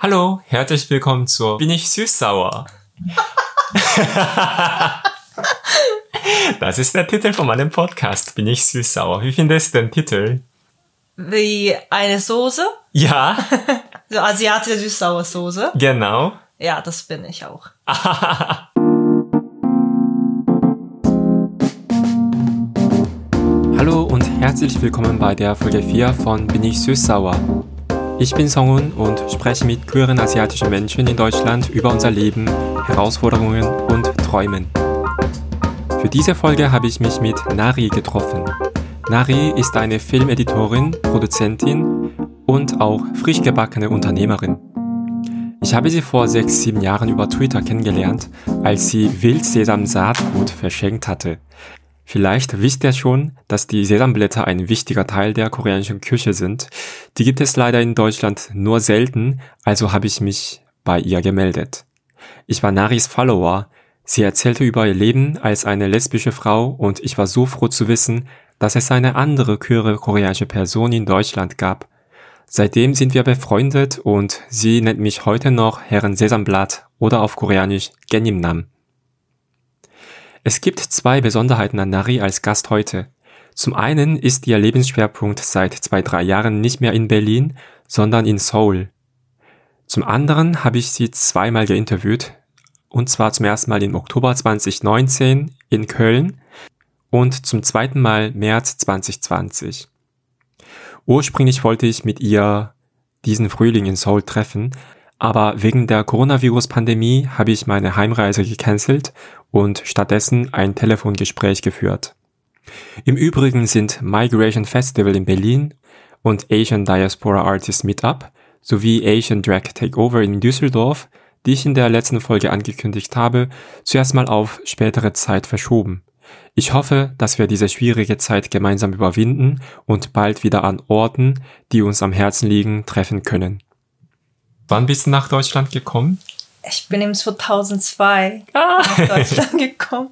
Hallo, herzlich willkommen zur Bin ich süß-sauer? das ist der Titel von meinem Podcast, Bin ich süß-sauer. Wie findest du den Titel? Wie eine Soße? Ja, So asiatische süß-saure Soße? genau. Ja, das bin ich auch. Hallo und herzlich willkommen bei der Folge 4 von Bin ich süß-sauer? Ich bin Songun und spreche mit queeren asiatischen Menschen in Deutschland über unser Leben, Herausforderungen und Träumen. Für diese Folge habe ich mich mit Nari getroffen. Nari ist eine Filmeditorin, Produzentin und auch frisch gebackene Unternehmerin. Ich habe sie vor sechs, sieben Jahren über Twitter kennengelernt, als sie Wildsesam Saatgut verschenkt hatte. Vielleicht wisst ihr schon, dass die Sesamblätter ein wichtiger Teil der koreanischen Küche sind. Die gibt es leider in Deutschland nur selten, also habe ich mich bei ihr gemeldet. Ich war Naris Follower. Sie erzählte über ihr Leben als eine lesbische Frau und ich war so froh zu wissen, dass es eine andere queere koreanische Person in Deutschland gab. Seitdem sind wir befreundet und sie nennt mich heute noch Herren Sesamblatt oder auf Koreanisch Genimnam. Es gibt zwei Besonderheiten an Nari als Gast heute. Zum einen ist ihr Lebensschwerpunkt seit zwei, drei Jahren nicht mehr in Berlin, sondern in Seoul. Zum anderen habe ich sie zweimal geinterviewt, und zwar zum ersten Mal im Oktober 2019 in Köln und zum zweiten Mal März 2020. Ursprünglich wollte ich mit ihr diesen Frühling in Seoul treffen, aber wegen der Coronavirus-Pandemie habe ich meine Heimreise gecancelt und stattdessen ein Telefongespräch geführt. Im Übrigen sind Migration Festival in Berlin und Asian Diaspora Artist Meetup sowie Asian Drag Takeover in Düsseldorf, die ich in der letzten Folge angekündigt habe, zuerst mal auf spätere Zeit verschoben. Ich hoffe, dass wir diese schwierige Zeit gemeinsam überwinden und bald wieder an Orten, die uns am Herzen liegen, treffen können. Wann bist du nach Deutschland gekommen? Ich bin im 2002 Ah. nach Deutschland gekommen.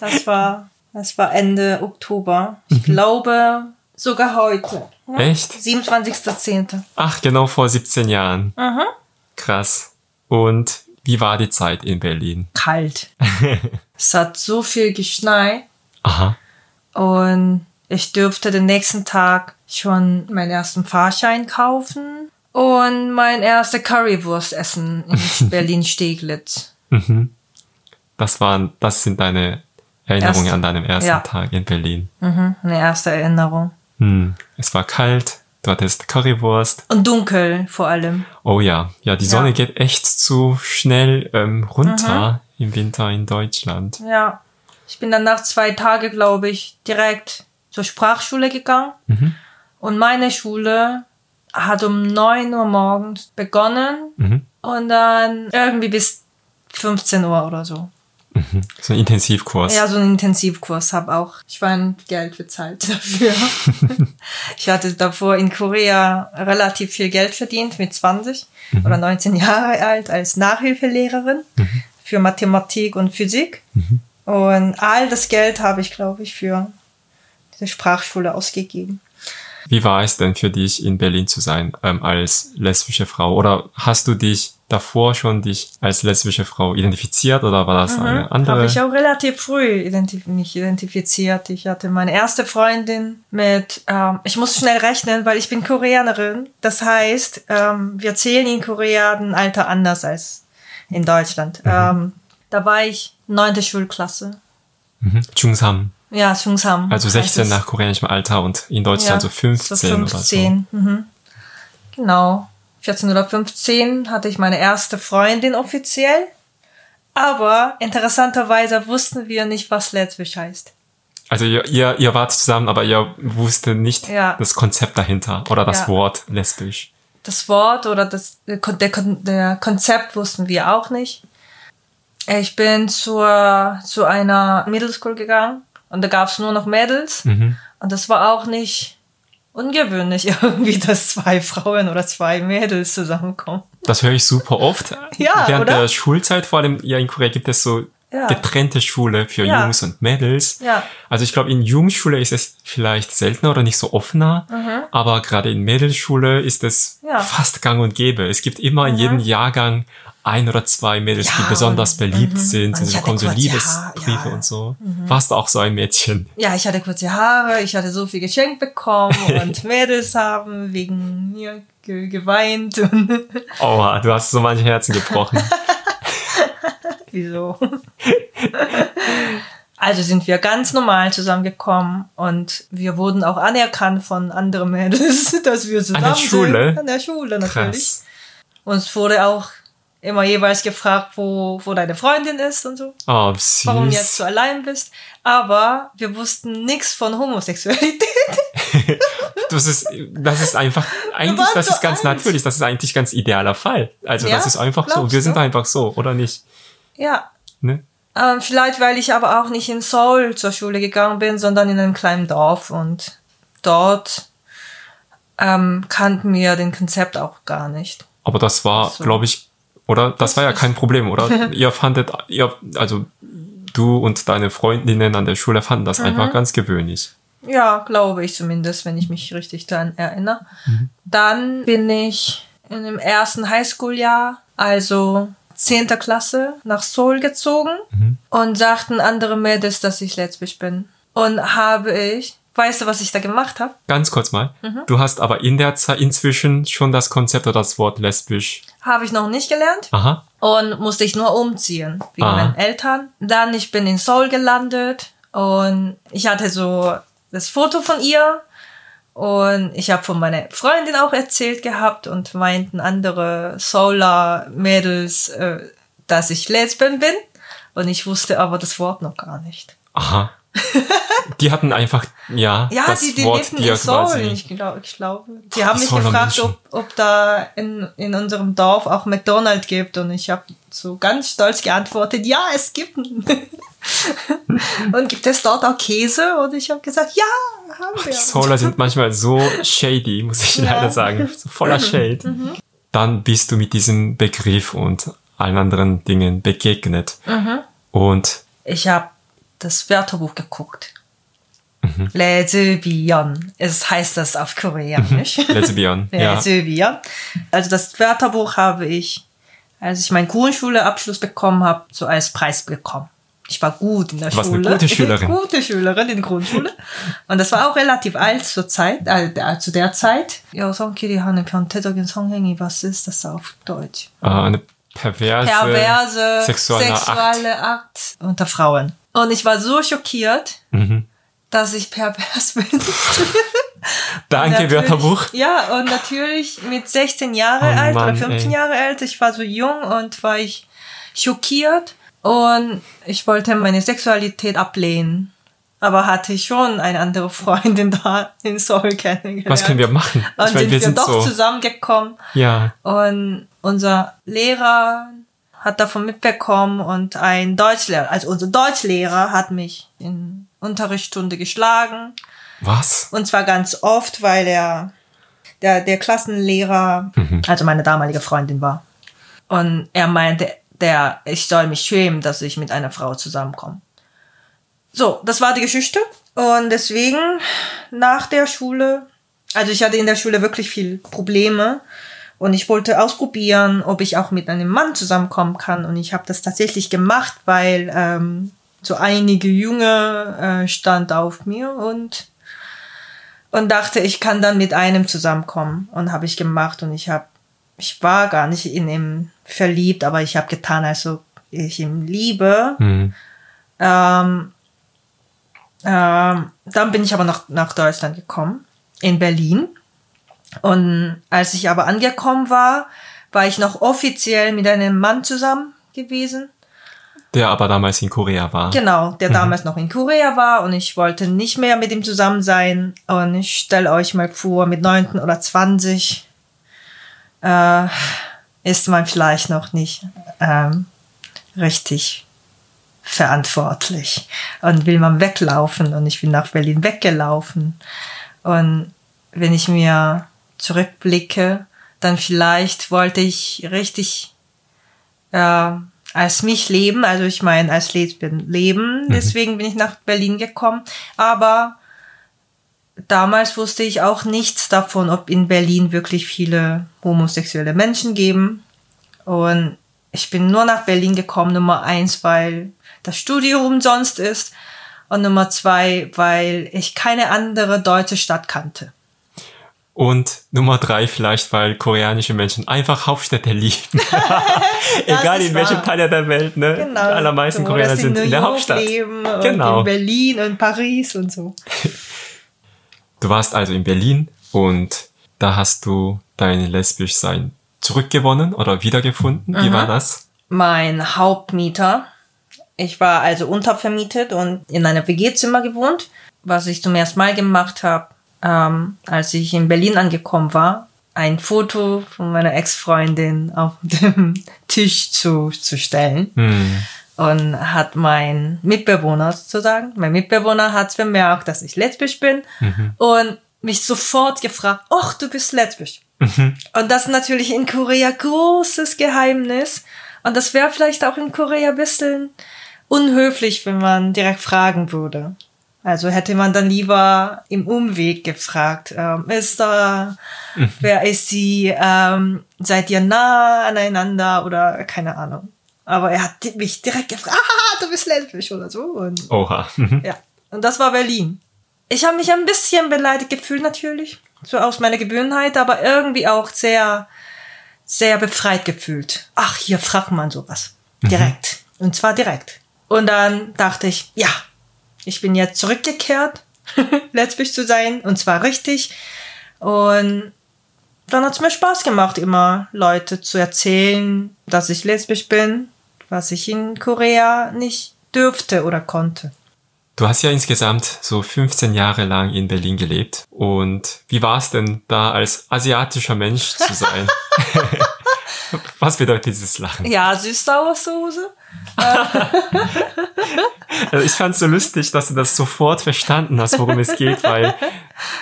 Das war, das war Ende Oktober. Ich glaube sogar heute. Ja, Echt? 27.10. Ach, genau vor 17 Jahren. Mhm. Krass. Und wie war die Zeit in Berlin? Kalt. es hat so viel geschneit Aha. und ich dürfte den nächsten Tag schon meinen ersten Fahrschein kaufen und mein erste Currywurst essen in Berlin-Steglitz. Mhm. Das waren, das sind deine Erinnerungen Erst- an deinem ersten ja. Tag in Berlin. Mhm, eine erste Erinnerung. Hm. Es war kalt, du hattest Currywurst. Und dunkel vor allem. Oh ja, ja, die Sonne Ja. geht echt zu schnell ähm, runter im Winter in Deutschland. Ja. Ich bin dann nach zwei Tagen, glaube ich, direkt zur Sprachschule gegangen. Mhm. Und meine Schule hat um 9 Uhr morgens begonnen Mhm. und dann irgendwie bis 15 Uhr oder so. So ein Intensivkurs. Ja, so einen Intensivkurs habe auch Schwein Geld bezahlt dafür. ich hatte davor in Korea relativ viel Geld verdient mit 20 oder 19 Jahre alt als Nachhilfelehrerin für Mathematik und Physik. Und all das Geld habe ich, glaube ich, für diese Sprachschule ausgegeben. Wie war es denn für dich, in Berlin zu sein ähm, als lesbische Frau? Oder hast du dich davor schon dich als lesbische Frau identifiziert oder war das eine andere? Habe ich auch relativ früh identif mich identifiziert. Ich hatte meine erste Freundin mit, ähm, ich muss schnell rechnen, weil ich bin Koreanerin. Das heißt, ähm, wir zählen in Korea ein Alter anders als in Deutschland. Ähm, da war ich neunte Schulklasse. Mhm. Jungsam. Ja, Chungsam. Also heißt 16 es. nach koreanischem Alter und in Deutschland so 15, so 15. Mhm. Genau. 14 oder 15 hatte ich meine erste Freundin offiziell. Aber interessanterweise wussten wir nicht, was lesbisch heißt. oder so. Also ihr, ihr, ihr wart zusammen, aber ihr wusstet nicht Ja. das Konzept dahinter oder das Ja. Wort lesbisch. Das Wort oder das, der, der Konzept wussten wir auch nicht. Ich bin zur, zu einer Middle School gegangen und da gab es nur noch Mädels. Mhm. Und das war auch nicht ungewöhnlich irgendwie, dass zwei Frauen oder zwei Mädels zusammenkommen. Das höre ich super oft. Ja, Während oder? der Schulzeit, vor allem ja in Korea gibt es so Ja. getrennte Schule für Ja. Jungs und Mädels. Ja. Also ich glaube, in Jungsschule ist es vielleicht seltener oder nicht so offener, aber gerade in Mädelsschule ist es Mhm. Mhm. fast gang und gäbe. Es gibt immer in jedem Jahrgang ein oder zwei Mädels, die Ja, besonders und- beliebt mhm. sind Und sie bekommen so Liebesbriefe Haare, ja. und so. Warst du auch so ein Mädchen? Ja, ich hatte kurze Haare, ich hatte so viel geschenkt bekommen und Mädels haben wegen mir ge geweint und Aua, du hast so manche Herzen gebrochen. wieso? Also sind wir ganz normal zusammengekommen und wir wurden auch anerkannt von anderen Mädels, dass wir zusammen der Schule? sind. An der Schule natürlich. Krass. Uns wurde auch immer jeweils gefragt, wo, wo deine Freundin ist und so, Oh, süß. warum du jetzt so allein bist. Aber wir wussten nichts von Homosexualität. Das ist, das ist einfach, eigentlich, das so ist ganz alt. natürlich, das ist eigentlich ganz idealer Fall. Also Ja? das ist einfach so, wir sind du? einfach so, oder nicht? Ja, Ne? Ähm, vielleicht, weil ich aber auch nicht in Seoul zur Schule gegangen bin, sondern in einem kleinen Dorf und dort ähm, kannten wir den Konzept auch gar nicht. Aber das war, so. glaube ich, oder? Das, war ja kein Problem, oder? ihr fandet, ihr, also du und deine Freundinnen an der Schule fanden das Mhm. einfach ganz gewöhnlich. Ja, glaube ich zumindest, wenn ich mich richtig daran erinnere. Dann bin ich in dem ersten Highschool-Jahr, also 10. Klasse, nach Seoul gezogen und sagten andere Mädels, dass ich lesbisch bin. Und habe ich, weißt du, was ich da gemacht habe? Ganz kurz mal. Mhm. Du hast aber in der Zeit inzwischen schon das Konzept oder das Wort lesbisch. Habe ich noch nicht gelernt. Aha. und musste ich nur umziehen wegen Ah. meinen Eltern. Dann ich bin in Seoul gelandet und ich hatte so das Foto von ihr und ich habe von meiner Freundin auch erzählt gehabt und meinten andere Solar Mädels, äh, dass ich Lesben bin und ich wusste aber das Wort noch gar nicht. Aha. Die hatten einfach, ja, Ja, das die, die Wort lebten in Seoul. Ich glaube, ich glaube. Die haben mich Seouler gefragt, ob, ob da in, in unserem Dorf auch McDonald's gibt. Und ich habe so ganz stolz geantwortet, ja, es gibt. und gibt es dort auch Käse? Und ich habe gesagt, ja, haben wir. Die Solar sind manchmal so shady, muss ich Ja. Mhm. leider sagen. So voller Shade. Dann bist du mit diesem Begriff und allen anderen Dingen begegnet. Mhm. Und Ich habe das Wörterbuch geguckt. Mhm. Lesbian. Es heißt das auf Koreanisch. Lesbian. ja. Lesbian. Also das Wörterbuch habe ich, als ich meinen Grundschulabschluss bekommen habe, so als Preis bekommen. Ich war gut in der Du warst Schule. eine gute Schülerin. gute Schülerin in der Grundschule. Und das war auch relativ alt zur Zeit, äh, zu der Zeit. 여성끼리 하는 변태적인 성행위, was ist das auf Deutsch? Äh, eine perverse, Perverse sexueller Akt. sexuelle Akt unter Frauen. Und ich war so schockiert, Mhm. dass ich pervers bin. Danke, Wörterbuch. Ja, und natürlich mit 16 Jahre Oh alt Mann, oder 15 ey. Jahre alt, ich war so jung und war ich schockiert und ich wollte meine Sexualität ablehnen. Aber hatte ich schon eine andere Freundin da in Seoul kennengelernt. Was können wir machen? Und ich sind wir wir sind doch so. zusammengekommen. Ja. Und unser Lehrer hat davon mitbekommen und ein Deutschlehrer, also unser Deutschlehrer hat mich in Unterrichtsstunde geschlagen. Was? Und zwar ganz oft, weil er der, der Klassenlehrer, also meine damalige Freundin war. Und er meinte, der, ich soll mich schämen, dass ich mit einer Frau zusammenkomme. So, das war die Geschichte. Und deswegen nach der Schule, also ich hatte in der Schule wirklich viel Probleme und ich wollte ausprobieren, ob ich auch mit einem Mann zusammenkommen kann. Und ich habe das tatsächlich gemacht, weil ähm, so einige Junge äh, stand auf mir und und dachte, ich kann dann mit einem zusammenkommen und habe ich gemacht und ich habe ich war gar nicht in ihm verliebt, aber ich habe getan, also ich ihm liebe. Hm. Ähm, ähm, dann bin ich aber noch nach Deutschland gekommen, in Berlin. Und als ich aber angekommen war, war ich noch offiziell mit einem Mann zusammen gewesen. Der aber damals in Korea war. Genau, der damals noch in Korea war und ich wollte nicht mehr mit ihm zusammen sein. Und ich stelle euch mal vor, mit 19 oder 20 äh, ist man vielleicht noch nicht ähm, richtig verantwortlich und will man weglaufen und ich bin nach Berlin weggelaufen. Und wenn ich mir zurückblicke, dann vielleicht wollte ich richtig äh, als mich leben, also ich meine als Lesbien leben. Mhm. Deswegen bin ich nach Berlin gekommen. Aber damals wusste ich auch nichts davon, ob in Berlin wirklich viele homosexuelle Menschen geben. Und ich bin nur nach Berlin gekommen, Nummer eins, weil das Studium umsonst ist. Und Nummer zwei, weil ich keine andere deutsche Stadt kannte. Und Nummer drei vielleicht, weil koreanische Menschen einfach Hauptstädte lieben. Egal in welchem. Teil der Welt, ne? Die allermeisten Du Koreaner sind New in der Hauptstadt. Genau. in Berlin und Paris und so. Du warst also in Berlin und da hast du dein Lesbischsein zurückgewonnen oder wiedergefunden. Wie war das? mein Hauptmieter. Ich war also untervermietet und in einem WG-Zimmer gewohnt. Was ich zum ersten Mal gemacht habe, ähm, als ich in Berlin angekommen war, ein Foto von meiner Ex-Freundin auf dem Tisch zu, zu stellen. Hm. Und hat mein Mitbewohner sozusagen, mein Mitbewohner hat bemerkt, dass ich lesbisch bin und mich sofort gefragt, ach, du bist lesbisch. Und das ist natürlich in Korea großes Geheimnis. Und das wäre vielleicht auch in Korea ein bisschen unhöflich, wenn man direkt fragen würde. Also hätte man dann lieber im Umweg gefragt, ähm, ist da, wer ist sie, ähm, seid ihr nah aneinander oder keine Ahnung. Aber er hat mich direkt gefragt, ah, du bist lesbisch oder so. Und Oha. ja, und das war Berlin. Ich habe mich ein bisschen beleidigt gefühlt natürlich, so aus meiner Gewohnheit, aber irgendwie auch sehr, sehr befreit gefühlt. Ach, hier fragt man sowas. Direkt. Und zwar direkt. Und dann dachte ich, ja, ich bin jetzt zurückgekehrt, lesbisch zu sein, und zwar richtig. Und dann hat es mir Spaß gemacht, immer Leute zu erzählen, dass ich lesbisch bin, was ich in Korea nicht dürfte oder konnte. Du hast ja insgesamt so 15 Jahre lang in Berlin gelebt. Und wie war es denn da als asiatischer Mensch zu sein? Was bedeutet dieses Lachen? Ja, Süß-Sauersoße. Also ich fand es so lustig, dass du das sofort verstanden hast, worum es geht, weil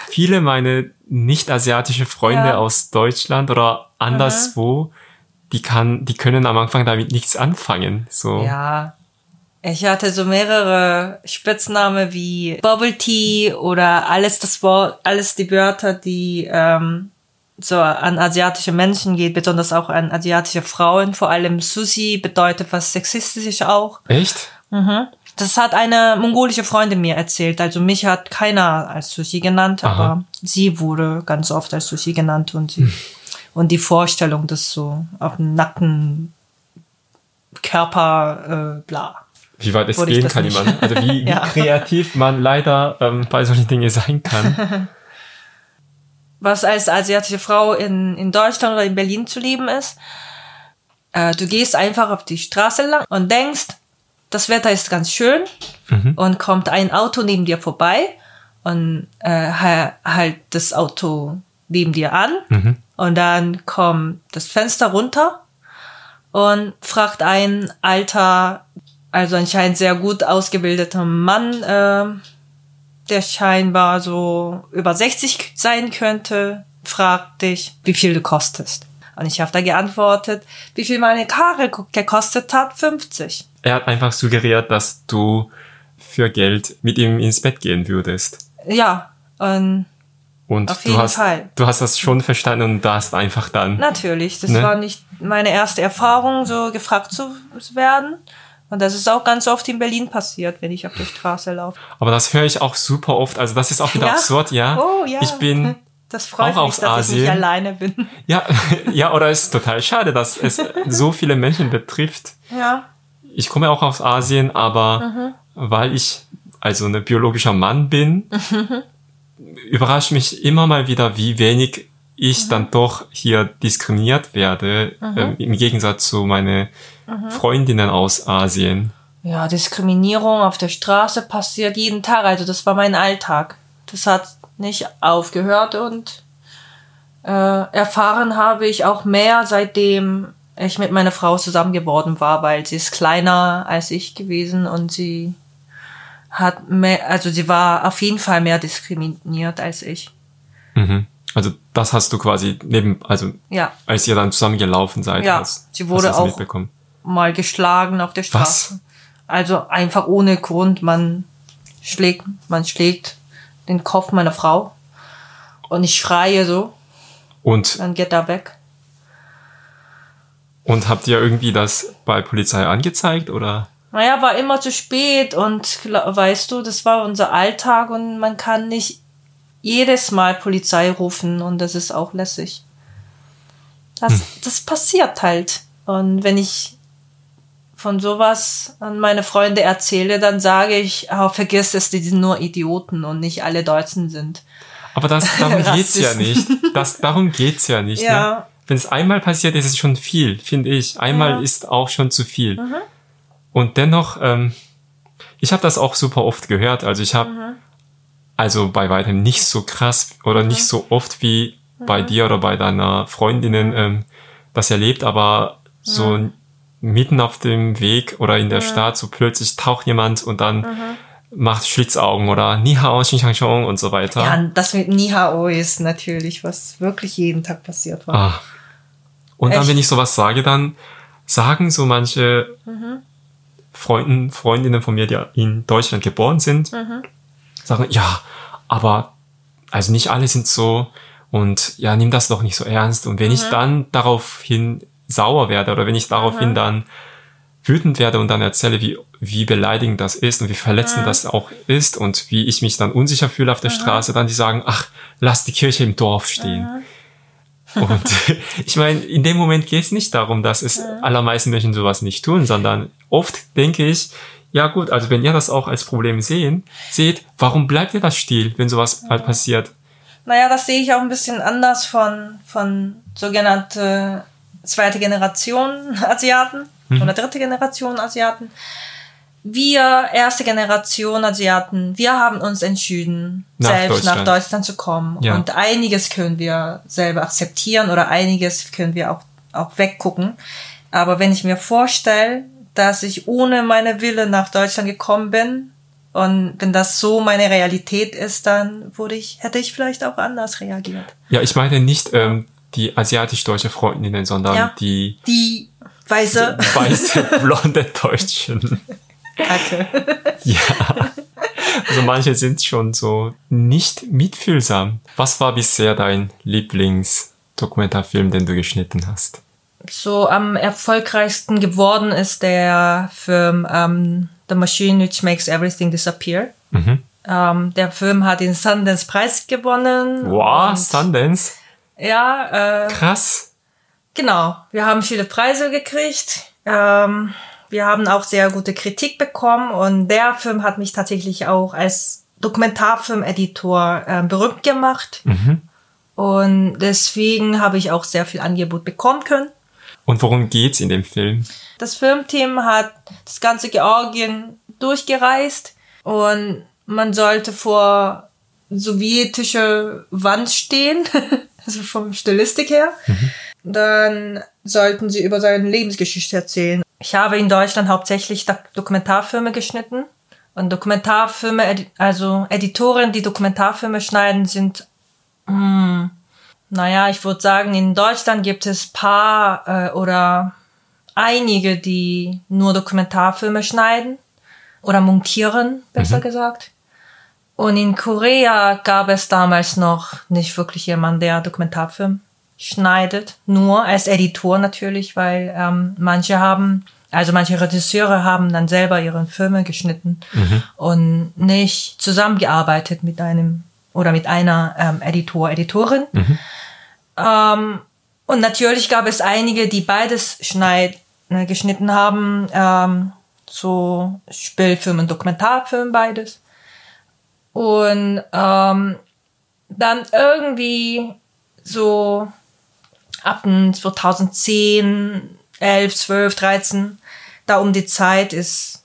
viele meine nicht-asiatische Freunde Ja. aus Deutschland oder anderswo, die kann, die können am Anfang damit nichts anfangen. So. Ja. Ich hatte so mehrere Spitznamen wie Bubble Tea oder alles das Wort, alles die Wörter, die ähm, so an asiatische Menschen geht, besonders auch an asiatische Frauen. Vor allem Sushi bedeutet was sexistisch auch. Echt? Das hat eine mongolische Freundin mir erzählt. Also mich hat keiner als Sushi genannt, Aha. aber sie wurde ganz oft als Sushi genannt und sie, und die Vorstellung, dass so auf dem nackten Körper, äh, bla. Wie weit es gehen kann, nicht. jemand. Also wie, wie Ja. kreativ man leider ähm, bei solchen Dingen sein kann. Was als asiatische Frau in, in Deutschland oder in Berlin zu leben ist, äh, du gehst einfach auf die Straße lang und denkst, das Wetter ist ganz schön und kommt ein Auto neben dir vorbei und äh, ha- halt das Auto neben dir an und dann kommt das Fenster runter und fragt ein alter, also anscheinend sehr gut ausgebildeter Mann, äh, der scheinbar so über 60 sein könnte, fragt dich, wie viel du kostest. Und ich habe da geantwortet, wie viel meine Karre ge- gekostet hat, 50. Er hat einfach suggeriert, dass du für Geld mit ihm ins Bett gehen würdest. Ja, und Und Auf du jeden hast, Fall. du hast das schon verstanden und da hast einfach dann. natürlich, das Ne? war nicht meine erste Erfahrung, so gefragt zu werden. Und das ist auch ganz oft in Berlin passiert, wenn ich auf der Straße laufe. Aber das höre ich auch super oft. Also das ist auch wieder Ja? absurd, ja. Oh ja. Ich bin Das freut auch mich, dass ich nicht Asien. alleine bin. Ja, ja, oder es ist total schade, dass es so viele Menschen betrifft. Ja. Ich komme auch aus Asien, aber weil ich also ein biologischer Mann bin, überrascht mich immer mal wieder, wie wenig ich dann doch hier diskriminiert werde, ähm, im Gegensatz zu meinen Freundinnen aus Asien. Ja, Diskriminierung auf der Straße passiert jeden Tag. Also das war mein Alltag. Das hat nicht aufgehört und äh, erfahren habe ich auch mehr, seitdem ich mit meiner Frau zusammen geworden war, weil sie ist kleiner als ich gewesen und sie hat mehr, also sie war auf jeden Fall mehr diskriminiert als ich. Mhm. Also das hast du quasi neben, also Ja, als ihr dann zusammen gelaufen seid, Ja, hast, sie wurde hast auch- mal geschlagen auf der Straße. Also einfach ohne Grund. Man schlägt, man schlägt den Kopf meiner Frau und ich schreie so. Und, Dann geht er weg. Und habt ihr irgendwie das bei Polizei angezeigt oder? Naja, war immer zu spät und weißt du, das war unser Alltag und man kann nicht jedes Mal Polizei rufen und das ist auch lässig. Das, das passiert halt. Und wenn ich von sowas an meine Freunde erzähle, dann sage ich, oh, vergiss es, die sind nur Idioten und nicht alle Deutschen sind. Aber das, darum geht's ja nicht. Das, darum geht's ja nicht. Ne? Wenn es einmal passiert, ist es schon viel, finde ich. Einmal Ja. Mhm. ist auch schon zu viel. Und dennoch, ähm, ich habe das auch super oft gehört. Also ich habe, Mhm. also bei weitem nicht so krass oder nicht so oft wie bei Mhm. dir oder bei deiner Freundinnen ähm, das erlebt, aber so mitten auf dem Weg oder in der Stadt so plötzlich taucht jemand und dann Mhm. macht Schlitzaugen oder Ni hao, Xing Shang Shong und so weiter. Ja, das mit Nihao ist natürlich, was wirklich jeden Tag passiert war. Ah. Und dann, Echt? wenn ich sowas sage, dann sagen so manche Mhm. Freunden, Freundinnen von mir, die in Deutschland geboren sind, Mhm. sagen, ja, aber also nicht alle sind so und ja, nimm das doch nicht so ernst. Und wenn Mhm. ich dann daraufhin sauer werde oder wenn ich daraufhin dann wütend werde und dann erzähle, wie, wie beleidigend das ist und wie verletzend Mhm. das auch ist und wie ich mich dann unsicher fühle auf der Straße, dann die sagen, ach, lass die Kirche im Dorf stehen. Und ich meine, in dem Moment geht es nicht darum, dass es allermeisten Menschen sowas nicht tun, sondern oft denke ich, ja gut, also wenn ihr das auch als Problem sehen, seht, warum bleibt ihr das still, wenn sowas halt passiert? Naja, das sehe ich auch ein bisschen anders von, von sogenannte zweite Generation Asiaten oder dritte Generation Asiaten. Wir, erste Generation Asiaten, wir haben uns entschieden, Nach selbst nach Deutschland. Deutschland zu kommen. Ja. Und einiges können wir selber akzeptieren oder einiges können wir auch, auch weggucken. Aber wenn ich mir vorstelle, dass ich ohne meine Wille nach Deutschland gekommen bin und wenn das so meine Realität ist, dann wurde ich, hätte ich vielleicht auch anders reagiert. Ja, ich meine nicht ähm, die asiatisch-deutsche Freundinnen, sondern Ja. die Die weiße weiße, blonde Deutschen. Kacke. Ja. Also manche sind schon so nicht mitfühlsam. Was war bisher dein Lieblingsdokumentarfilm, den du geschnitten hast? So am erfolgreichsten geworden ist der Film ähm, The Machine Which Makes Everything Disappear. Mhm. Ähm, der Film hat den Sundance Preis gewonnen. Wow, Und, Sundance. ja, äh, Krass. Genau, wir haben viele Preise gekriegt. Ähm, wir haben auch sehr gute Kritik bekommen und der Film hat mich tatsächlich auch als Dokumentarfilm-Editor äh, berühmt gemacht. Mhm. Und deswegen habe ich auch sehr viel Angebot bekommen können. Und worum geht's in dem Film? Das Filmteam hat das ganze Georgien durchgereist und man sollte vor sowjetische Wand stehen, also vom Stilistik her. Dann sollten sie über seine Lebensgeschichte erzählen. Ich habe in Deutschland hauptsächlich Dokumentarfilme geschnitten. Und Dokumentarfilme, also Editoren, die Dokumentarfilme schneiden, sind hm, naja, ich würde sagen, in Deutschland gibt es paar äh, oder einige, die nur Dokumentarfilme schneiden oder montieren, besser gesagt. Und in Korea gab es damals noch nicht wirklich jemand, der Dokumentarfilm schneidet. Nur als Editor natürlich, weil ähm, manche haben, also manche Regisseure haben dann selber ihre Filme geschnitten und nicht zusammengearbeitet mit einem oder mit einer ähm, Editor, Editorin. Ähm, und natürlich gab es einige, die beides schneid, ne, geschnitten haben, ähm, so Spielfilm und Dokumentarfilm, beides. Und ähm, dann irgendwie so ab den 2010, 11, 12, 13, da um die Zeit ist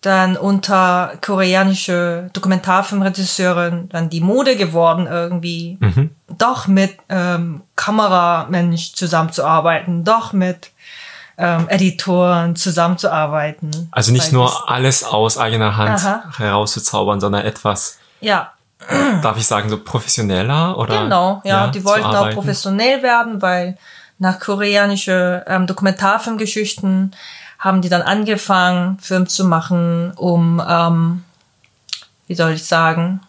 dann unter koreanische Dokumentarfilmregisseurin dann die Mode geworden, irgendwie doch mit ähm, Kameramensch zusammenzuarbeiten, doch mit ähm, Editoren zusammenzuarbeiten. Also nicht nur alles aus eigener Hand Aha. herauszuzaubern, sondern etwas, Ja, darf ich sagen, so professioneller oder? Genau, ja, die zu wollten auch professionell werden, weil nach koreanische ähm, Dokumentarfilmgeschichten haben die dann angefangen, Film zu machen, um, ähm, wie soll ich sagen,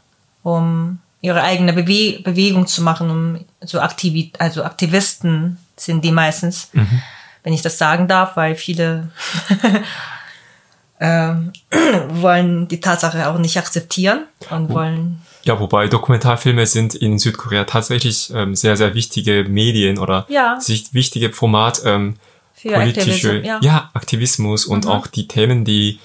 um ihre eigene Bewe Bewegung zu machen, um so Aktivi also Aktivisten sind die meistens, mhm. wenn ich das sagen darf, weil viele ähm, wollen die Tatsache auch nicht akzeptieren und wollen ja, wobei Dokumentarfilme sind in Südkorea tatsächlich ähm, sehr, sehr wichtige Medien oder ja. sich wichtige Format ähm, Für politische Aktivismus, ja. ja. Aktivismus und Mhm. auch die Themen, die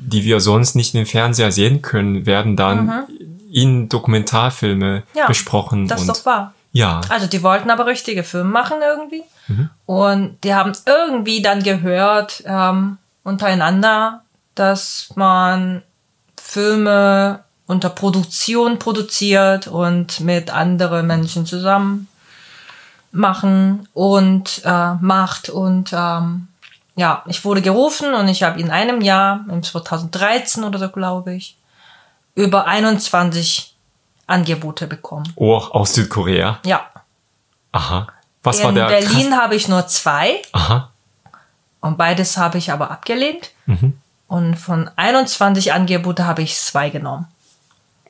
die wir sonst nicht im Fernseher sehen können, werden dann in Dokumentarfilme Mhm. Ja, besprochen das und doch wahr. ja, Also die wollten aber richtige Filme machen irgendwie. Mhm. Und die haben irgendwie dann gehört ähm, untereinander, dass man Filme unter Produktion produziert und mit anderen Menschen zusammen machen und äh, macht. Und ähm, ja, ich wurde gerufen und ich habe in einem Jahr, im 2013 oder so glaube ich, über 21 Angebote bekommen. oh, aus Südkorea. Ja. Aha. Was war In der Berlin krass- habe ich nur zwei Aha. und beides habe ich aber abgelehnt. Mhm. Und von 21 Angebote habe ich zwei genommen.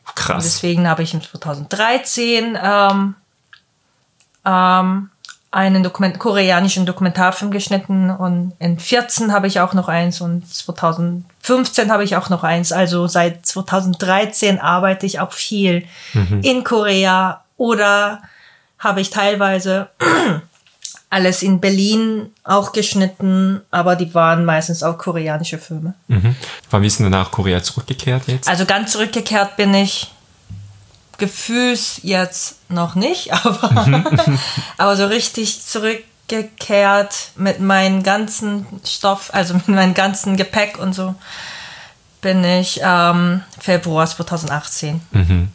Und Krass. deswegen habe ich im 2013 ähm, ähm, einen Dokument koreanischen Dokumentarfilm geschnitten und in 14 habe ich auch noch eins und 2015 habe ich auch noch eins. Also seit 2013 arbeite ich auch viel in Korea oder habe ich teilweise alles in Berlin auch geschnitten, aber die waren meistens auch koreanische Filme. Mhm. Wann bist du nach Korea zurückgekehrt jetzt? Also ganz zurückgekehrt bin ich gefühls jetzt noch nicht, aber, aber so richtig zurückgekehrt mit meinem ganzen Stoff, also mit meinem ganzen Gepäck und so, bin ich ähm, Februar 2018. Mhm.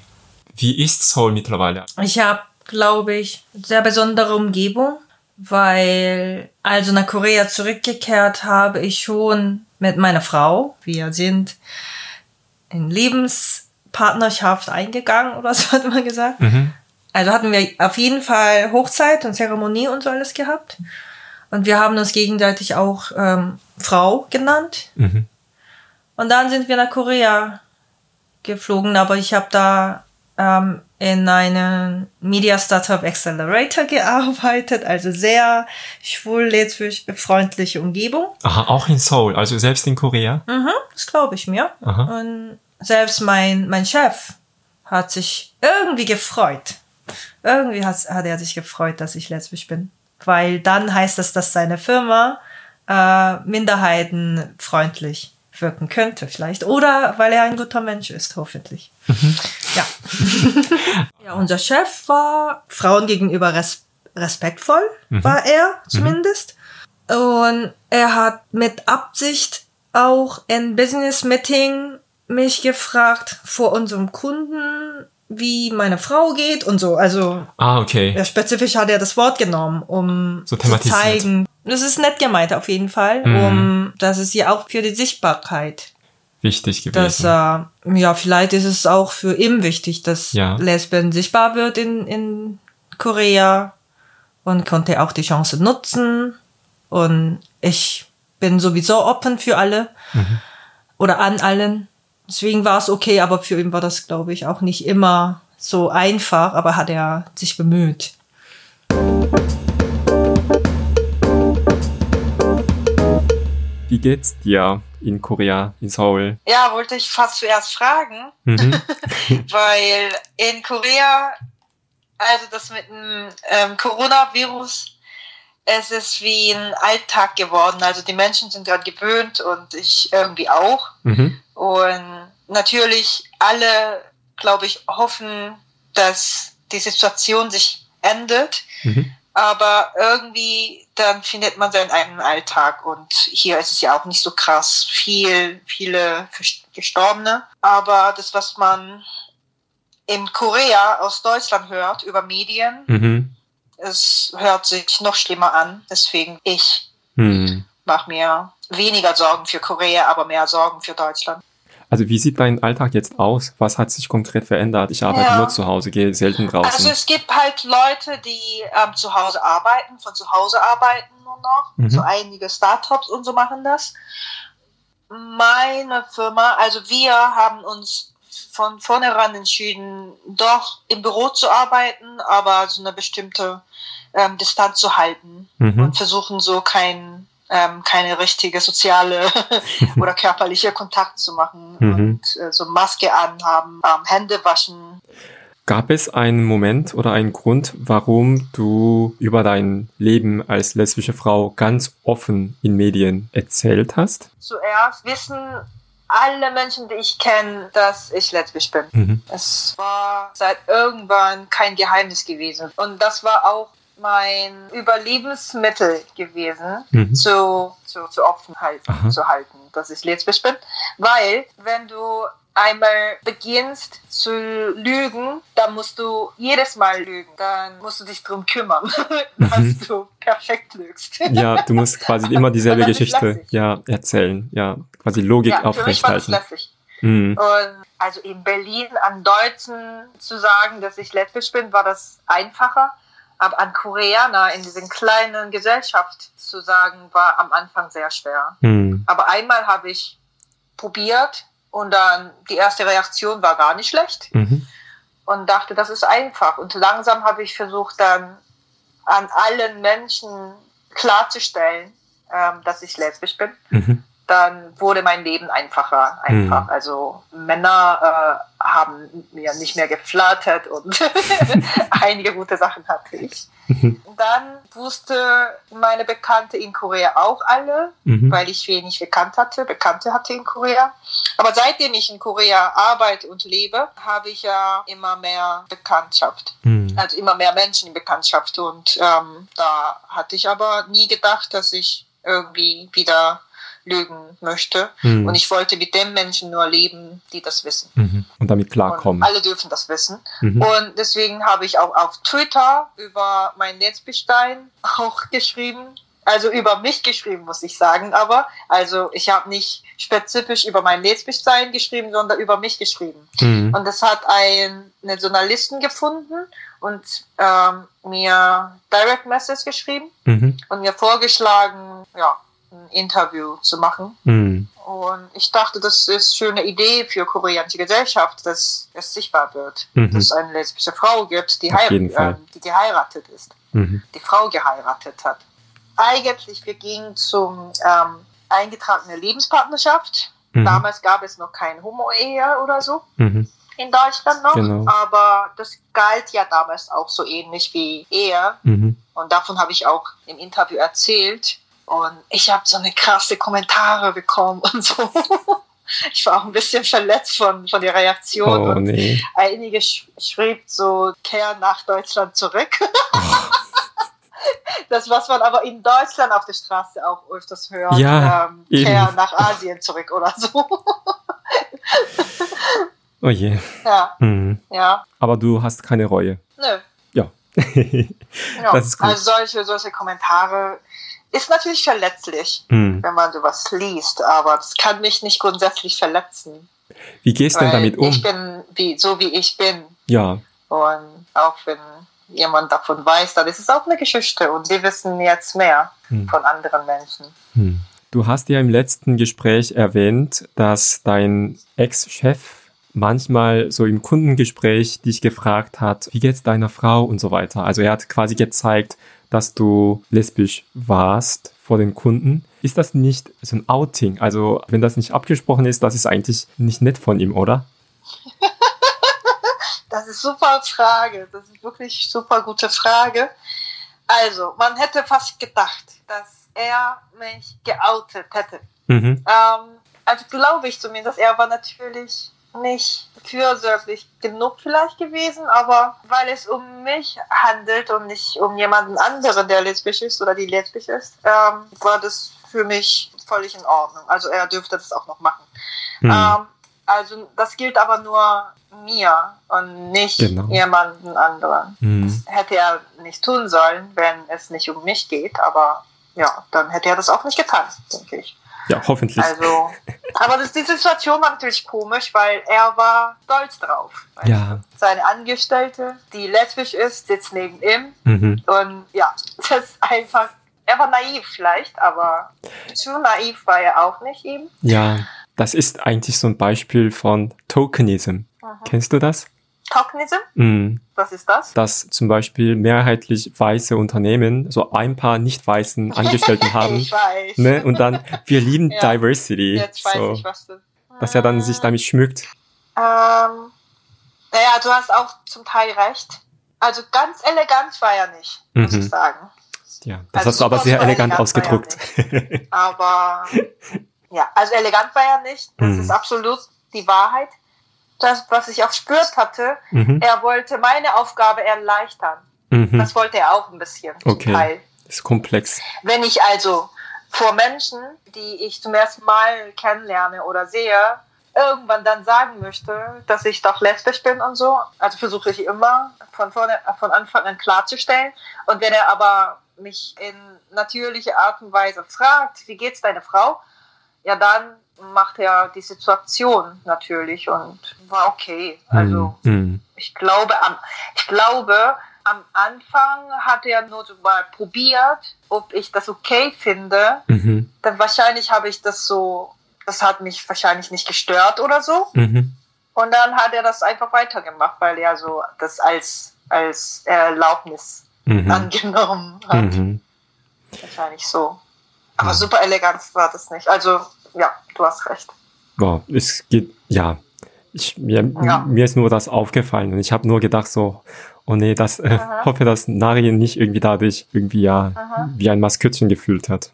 Wie ist Seoul mittlerweile? Ich habe, glaube ich, sehr besondere Umgebung, weil also nach Korea zurückgekehrt habe ich schon mit meiner Frau, wir sind in Lebenspartnerschaft eingegangen oder so hat man gesagt. Mhm. Also hatten wir auf jeden Fall Hochzeit und Zeremonie und so alles gehabt. Und wir haben uns gegenseitig auch ähm, Frau genannt. Mhm. Und dann sind wir nach Korea geflogen, aber ich habe da ähm, in einem Media Startup Accelerator gearbeitet, also sehr schwul-lesbisch freundliche Umgebung. Aha, auch in Seoul, also selbst in Korea? Mhm, das glaube ich mir. Aha. Und selbst mein, mein Chef hat sich irgendwie gefreut. Irgendwie hat, hat er sich gefreut, dass ich lesbisch bin. Weil dann heißt es, dass seine Firma äh, minderheitenfreundlich wirken könnte vielleicht. Oder weil er ein guter Mensch ist, hoffentlich. Ja. ja, unser Chef war Frauen gegenüber res respektvoll, war er zumindest. Und er hat mit Absicht auch in Business Meeting mich gefragt vor unserem Kunden, wie meine Frau geht und so. Also Ah, okay. ja, spezifisch hat er das Wort genommen, um So zu zeigen. Das ist nett gemeint auf jeden Fall, Mhm. um das ist ja auch für die Sichtbarkeit. Wichtig Dass, gewesen. äh, ja, vielleicht ist es auch für ihn wichtig, dass Ja. Lesben sichtbar wird in, in Korea und konnte auch die Chance nutzen. Und ich bin sowieso open für alle Mhm. oder an allen. Deswegen war es okay, aber für ihn war das, glaube ich, auch nicht immer so einfach, aber hat er sich bemüht. Wie geht's dir in Korea, in Seoul? Ja, wollte ich fast zuerst fragen, Mhm. weil in Korea, also das mit dem ähm, Coronavirus, es ist wie ein Alltag geworden. Also die Menschen sind gerade gewöhnt und ich irgendwie auch. Mhm. Und natürlich alle, glaube ich, hoffen, dass die Situation sich ändert. Mhm. Aber irgendwie dann findet man seinen eigenen Alltag und hier ist es ja auch nicht so krass viel, viele Gestorbene. Aber das, was man in Korea aus Deutschland hört über Medien, Mhm. Es hört sich noch schlimmer an. Deswegen ich Hm. mache mir weniger Sorgen für Korea, aber mehr Sorgen für Deutschland. Also wie sieht dein Alltag jetzt aus? Was hat sich konkret verändert? Ich arbeite Ja. nur zu Hause, gehe selten draußen. Also es gibt halt Leute, die ähm, zu Hause arbeiten, von zu Hause arbeiten nur noch. Mhm. So einige Startups und so machen das. Meine Firma, also wir haben uns von vornherein entschieden, doch im Büro zu arbeiten, aber so eine bestimmte ähm, Distanz zu halten mhm. und versuchen so kein, ähm, keine richtige soziale oder körperliche Kontakt zu machen Mhm. und äh, so Maske anhaben, ähm, Hände waschen, Gab es einen Moment oder einen Grund, warum du über dein Leben als lesbische Frau ganz offen in Medien erzählt hast? Zuerst wissen alle Menschen, die ich kenne, dass ich lesbisch bin. Mhm. Es war seit irgendwann kein Geheimnis gewesen. Und das war auch mein Überlebensmittel gewesen, Mhm. zu, zu, zu offen halten, zu halten, dass ich lesbisch bin. Weil, wenn du einmal beginnst zu lügen, dann musst du jedes Mal lügen. Dann musst du dich drum kümmern, dass Mhm. du perfekt lügst. Ja, du musst quasi immer dieselbe Geschichte ja, erzählen. Ja, quasi Logik ja, lässig. Mhm. Und also in Berlin an Deutschen zu sagen, dass ich lesbisch bin, war das einfacher. Aber an Koreaner in diesen kleinen Gesellschaft zu sagen, war am Anfang sehr schwer. Mhm. Aber einmal habe ich probiert und dann die erste Reaktion war gar nicht schlecht Mhm. und dachte, das ist einfach. Und langsam habe ich versucht dann an allen Menschen klarzustellen, ähm, dass ich lesbisch bin Mhm. dann wurde mein Leben einfacher. Einfach. Also Männer äh, haben mir nicht mehr geflirtet und einige gute Sachen hatte ich. Mhm. Dann wusste meine Bekannte in Korea auch alle, Mhm. weil ich wenig bekannt hatte, Bekannte hatte in Korea. Aber seitdem ich in Korea arbeite und lebe, habe ich ja immer mehr Bekanntschaft Mhm. also immer mehr Menschen in Bekanntschaft. Und ähm, da hatte ich aber nie gedacht, dass ich irgendwie wieder lügen möchte. Mhm. Und ich wollte mit den Menschen nur leben, die das wissen. Mhm. Und damit Und klarkommen. alle dürfen das wissen. Mhm. Und deswegen habe ich auch auf Twitter über mein Lesbischstein auch geschrieben. Also über mich geschrieben, muss ich sagen. Aber also ich habe nicht spezifisch über mein Lesbischsein geschrieben, sondern über mich geschrieben. Mhm. Und das hat ein, eine Journalistin gefunden und ähm, mir Direct Message geschrieben Mhm. und mir vorgeschlagen, ja, ein Interview zu machen. Mhm. Und ich dachte, das ist eine schöne Idee für koreanische Gesellschaft, dass es sichtbar wird, Mhm. dass es eine lesbische Frau gibt, die, ähm, die geheiratet ist, Mhm. die Frau geheiratet hat. Eigentlich, wir gingen zum ähm, eingetragene Lebenspartnerschaft. Mhm. Damals gab es noch keine Homo-Ehe oder so Mhm. in Deutschland noch, Genau. aber das galt ja damals auch so ähnlich wie Ehe. Mhm. Und davon habe ich auch im Interview erzählt. Und ich habe so eine krasse Kommentare bekommen und so. Ich war auch ein bisschen verletzt von, von der Reaktion. Oh und nee. einige sch schrieb so, kehr nach Deutschland zurück. Das, was man aber in Deutschland auf der Straße auch öfters hört. Ja, ähm, kehr nach Asien zurück oder so. Oh je. ja, Mhm. ja. Aber du hast keine Reue. Nö. Ja. Ja, Das ist gut. Also solche, solche Kommentare ist natürlich verletzlich, Mhm. wenn man sowas liest, aber das kann mich nicht grundsätzlich verletzen. Wie gehst du denn damit um? Ich bin wie, so wie ich bin. Ja. Und auch wenn jemand davon weiß, dann ist es auch eine Geschichte und wir wissen jetzt mehr Hm. von anderen Menschen. Hm. Du hast ja im letzten Gespräch erwähnt, dass dein Ex-Chef manchmal so im Kundengespräch dich gefragt hat, wie geht's deiner Frau und so weiter. Also er hat quasi gezeigt, dass du lesbisch warst vor den Kunden. Ist das nicht so ein Outing? Also wenn das nicht abgesprochen ist, das ist eigentlich nicht nett von ihm, oder? Das ist super Frage. Das ist wirklich super gute Frage. Also, man hätte fast gedacht, dass er mich geoutet hätte. Mhm. Ähm, also glaube ich zumindest, er war natürlich nicht fürsorglich genug vielleicht gewesen, aber weil es um mich handelt und nicht um jemanden anderen, der lesbisch ist oder die lesbisch ist, ähm, war das für mich völlig in Ordnung. Also er dürfte das auch noch machen. Hm. Ähm, also das gilt aber nur mir und nicht Genau. jemanden anderen. Hm. Hätte er nicht tun sollen, wenn es nicht um mich geht, aber ja, dann hätte er das auch nicht getan, denke ich. Ja, hoffentlich. Also, aber das, die Situation war natürlich komisch, weil er war stolz drauf. Ja. Seine Angestellte, die lesbisch ist, sitzt neben ihm. Mhm. Und ja, das ist einfach, er war naiv vielleicht, aber zu naiv war er auch nicht eben. Ja, das ist eigentlich so ein Beispiel von Tokenism. Kennst du das? Tokenism, Mhm. was ist das? Dass zum Beispiel mehrheitlich weiße Unternehmen so ein paar nicht weißen Angestellten haben. Ne? Und dann, wir lieben Ja. Diversity. Jetzt weiß so, ich, was du. dass er dann sich damit schmückt. Ähm, naja, du hast auch zum Teil recht. Also ganz elegant war er nicht, muss Mhm. ich sagen. Ja, das Also hast du aber sehr elegant elegant war ausgedruckt. Aber ja, also elegant war er nicht. Das Mhm. ist absolut die Wahrheit. Das, was ich auch spürt hatte, mhm. er wollte meine Aufgabe erleichtern. Mhm. Das wollte er auch ein bisschen. Okay. Teil. ist komplex. Wenn ich also vor Menschen, die ich zum ersten Mal kennenlerne oder sehe, irgendwann dann sagen möchte, dass ich doch lesbisch bin und so, also versuche ich immer von, vorne, von Anfang an klarzustellen. Und wenn er aber mich in natürliche Art und Weise fragt, wie geht's deine Frau, ja dann macht er die Situation natürlich und war okay. Also Mhm. ich glaube, am, ich glaube, am Anfang hat er nur so mal probiert, ob ich das okay finde. Mhm. Dann wahrscheinlich habe ich das so, das hat mich wahrscheinlich nicht gestört oder so. Mhm. Und dann hat er das einfach weitergemacht, weil er so das als, als Erlaubnis Mhm. angenommen hat. Mhm. Wahrscheinlich so. Aber Ja. super elegant war das nicht. Also, ja, du hast recht. Wow, es geht, ja. Ich, mir, Ja. mir ist nur das aufgefallen und ich habe nur gedacht so, oh nee, das äh, Aha. hoffe, dass Nari nicht irgendwie dadurch irgendwie ja Aha. wie ein Maskottchen gefühlt hat.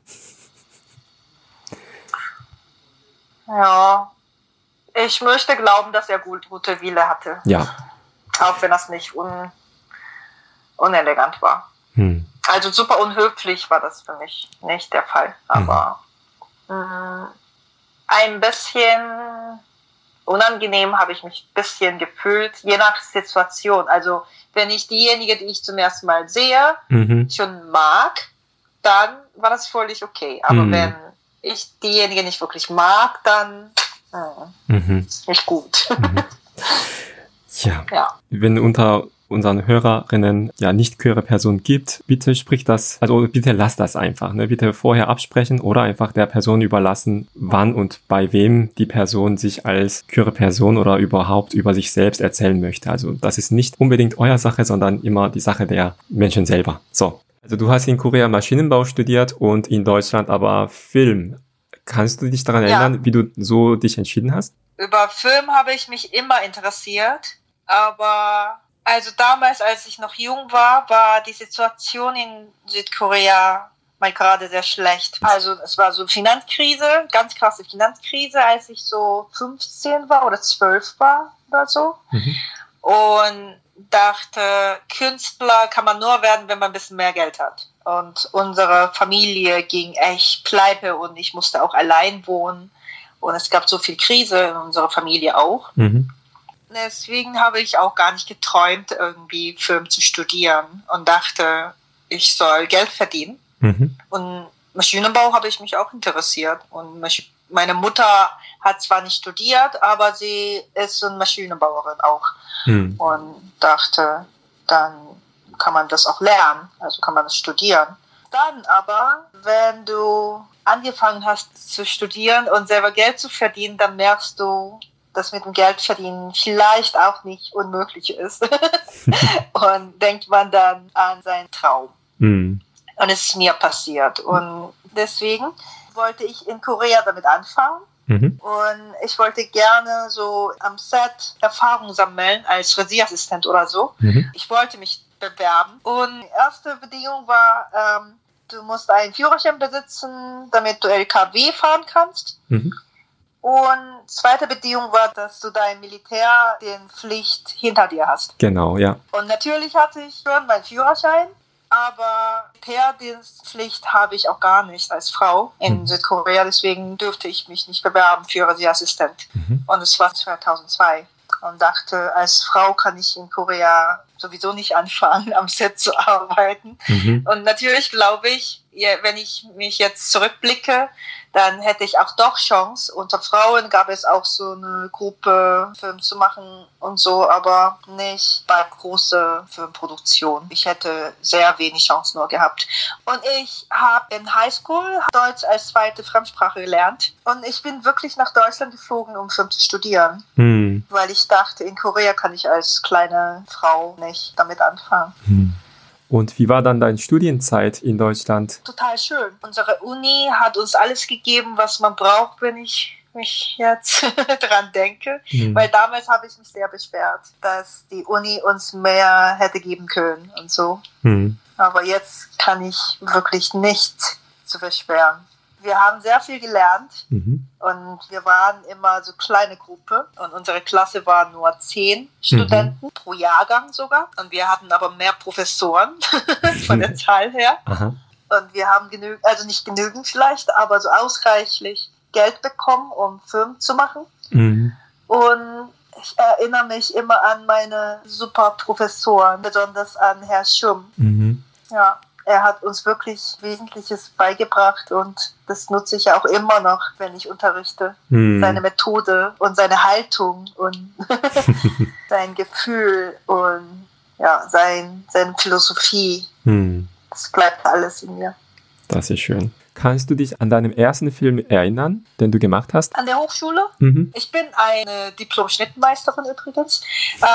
Ja. Ich möchte glauben, dass er gut, gute Wille hatte. Ja. Auch wenn das nicht un unelegant war. Hm. Also super unhöflich war das für mich nicht der Fall. Aber mh, ein bisschen unangenehm habe ich mich ein bisschen gefühlt, je nach Situation. Also wenn ich diejenige, die ich zum ersten Mal sehe, Mhm. schon mag, dann war das völlig okay. Aber Mhm. wenn ich diejenige nicht wirklich mag, dann mh, Mhm. nicht gut. Ja. ja. Wenn unter unseren Hörerinnen ja nicht queere Person gibt, bitte sprich das, also bitte lass das einfach, ne? Bitte vorher absprechen oder einfach der Person überlassen, wann und bei wem die Person sich als queere Person oder überhaupt über sich selbst erzählen möchte. Also das ist nicht unbedingt euer Sache, sondern immer die Sache der Menschen selber. So. Also du hast in Korea Maschinenbau studiert und in Deutschland aber Film. Kannst du dich daran Ja. erinnern, wie du so dich entschieden hast? Über Film habe ich mich immer interessiert, aber also damals, als ich noch jung war, war die Situation in Südkorea mal gerade sehr schlecht. Also es war so Finanzkrise, ganz krasse Finanzkrise, als ich so 15 war oder 12 war oder so. Mhm. Und dachte, Künstler kann man nur werden, wenn man ein bisschen mehr Geld hat. Und unsere Familie ging echt pleite und ich musste auch allein wohnen. Und es gab so viel Krise in unserer Familie auch. Mhm. Deswegen habe ich auch gar nicht geträumt, irgendwie Film zu studieren und dachte, ich soll Geld verdienen. Mhm. Und Maschinenbau habe ich mich auch interessiert. Und meine Mutter hat zwar nicht studiert, aber sie ist eine Maschinenbauerin auch. Mhm. Und dachte, dann kann man das auch lernen, also kann man das studieren. Dann aber, wenn du angefangen hast zu studieren und selber Geld zu verdienen, dann merkst du, dass mit dem Geld verdienen vielleicht auch nicht unmöglich ist. und denkt man dann an seinen Traum. Mhm. Und es ist mir passiert. Und deswegen wollte ich in Korea damit anfangen. Mhm. Und ich wollte gerne so am Set Erfahrung sammeln als Regieassistent oder so. Mhm. Ich wollte mich bewerben. Und die erste Bedingung war, ähm, du musst einen Führerschein besitzen, damit du LKW fahren kannst. Mhm. Und zweite Bedingung war, dass du dein Militär den Pflicht hinter dir hast. Genau, ja. Und natürlich hatte ich schon meinen Führerschein, aber Militärdienstpflicht habe ich auch gar nicht als Frau in Mhm. Südkorea. Deswegen dürfte ich mich nicht bewerben für Regieassistent. Mhm. Und es war 2002. Und dachte, als Frau kann ich in Korea sowieso nicht anfangen, am Set zu arbeiten. Mhm. Und natürlich glaube ich, wenn ich mich jetzt zurückblicke, dann hätte ich auch doch Chance. Unter Frauen gab es auch so eine Gruppe, Film zu machen und so, aber nicht bei großer Filmproduktion. Ich hätte sehr wenig Chance nur gehabt. Und ich habe in Highschool Deutsch als zweite Fremdsprache gelernt. Und ich bin wirklich nach Deutschland geflogen, um Film zu studieren. Hm. Weil ich dachte, in Korea kann ich als kleine Frau nicht damit anfangen. Hm. Und wie war dann deine Studienzeit in Deutschland? Total schön. Unsere Uni hat uns alles gegeben, was man braucht, wenn ich mich jetzt dran denke. Mhm. Weil damals habe ich mich sehr beschwert, dass die Uni uns mehr hätte geben können und so. Mhm. Aber jetzt kann ich wirklich nicht zu beschweren wir haben sehr viel gelernt mhm. und wir waren immer so kleine Gruppe und unsere Klasse war nur zehn Studenten mhm. pro Jahrgang sogar und wir hatten aber mehr Professoren von der Zahl her Aha. und wir haben genügend, also nicht genügend vielleicht, aber so ausreichlich Geld bekommen, um Firmen zu machen mhm. und ich erinnere mich immer an meine super Professoren, besonders an Herr Schumm. Mhm. Ja, er hat uns wirklich Wesentliches beigebracht und das nutze ich auch immer noch, wenn ich unterrichte. Hm. Seine Methode und seine Haltung und sein Gefühl und ja, sein, seine Philosophie. Hm. Das bleibt alles in mir. Das ist schön. Kannst du dich an deinen ersten Film erinnern, den du gemacht hast? An der Hochschule? Mhm. Ich bin eine Diplom-Schnittmeisterin übrigens.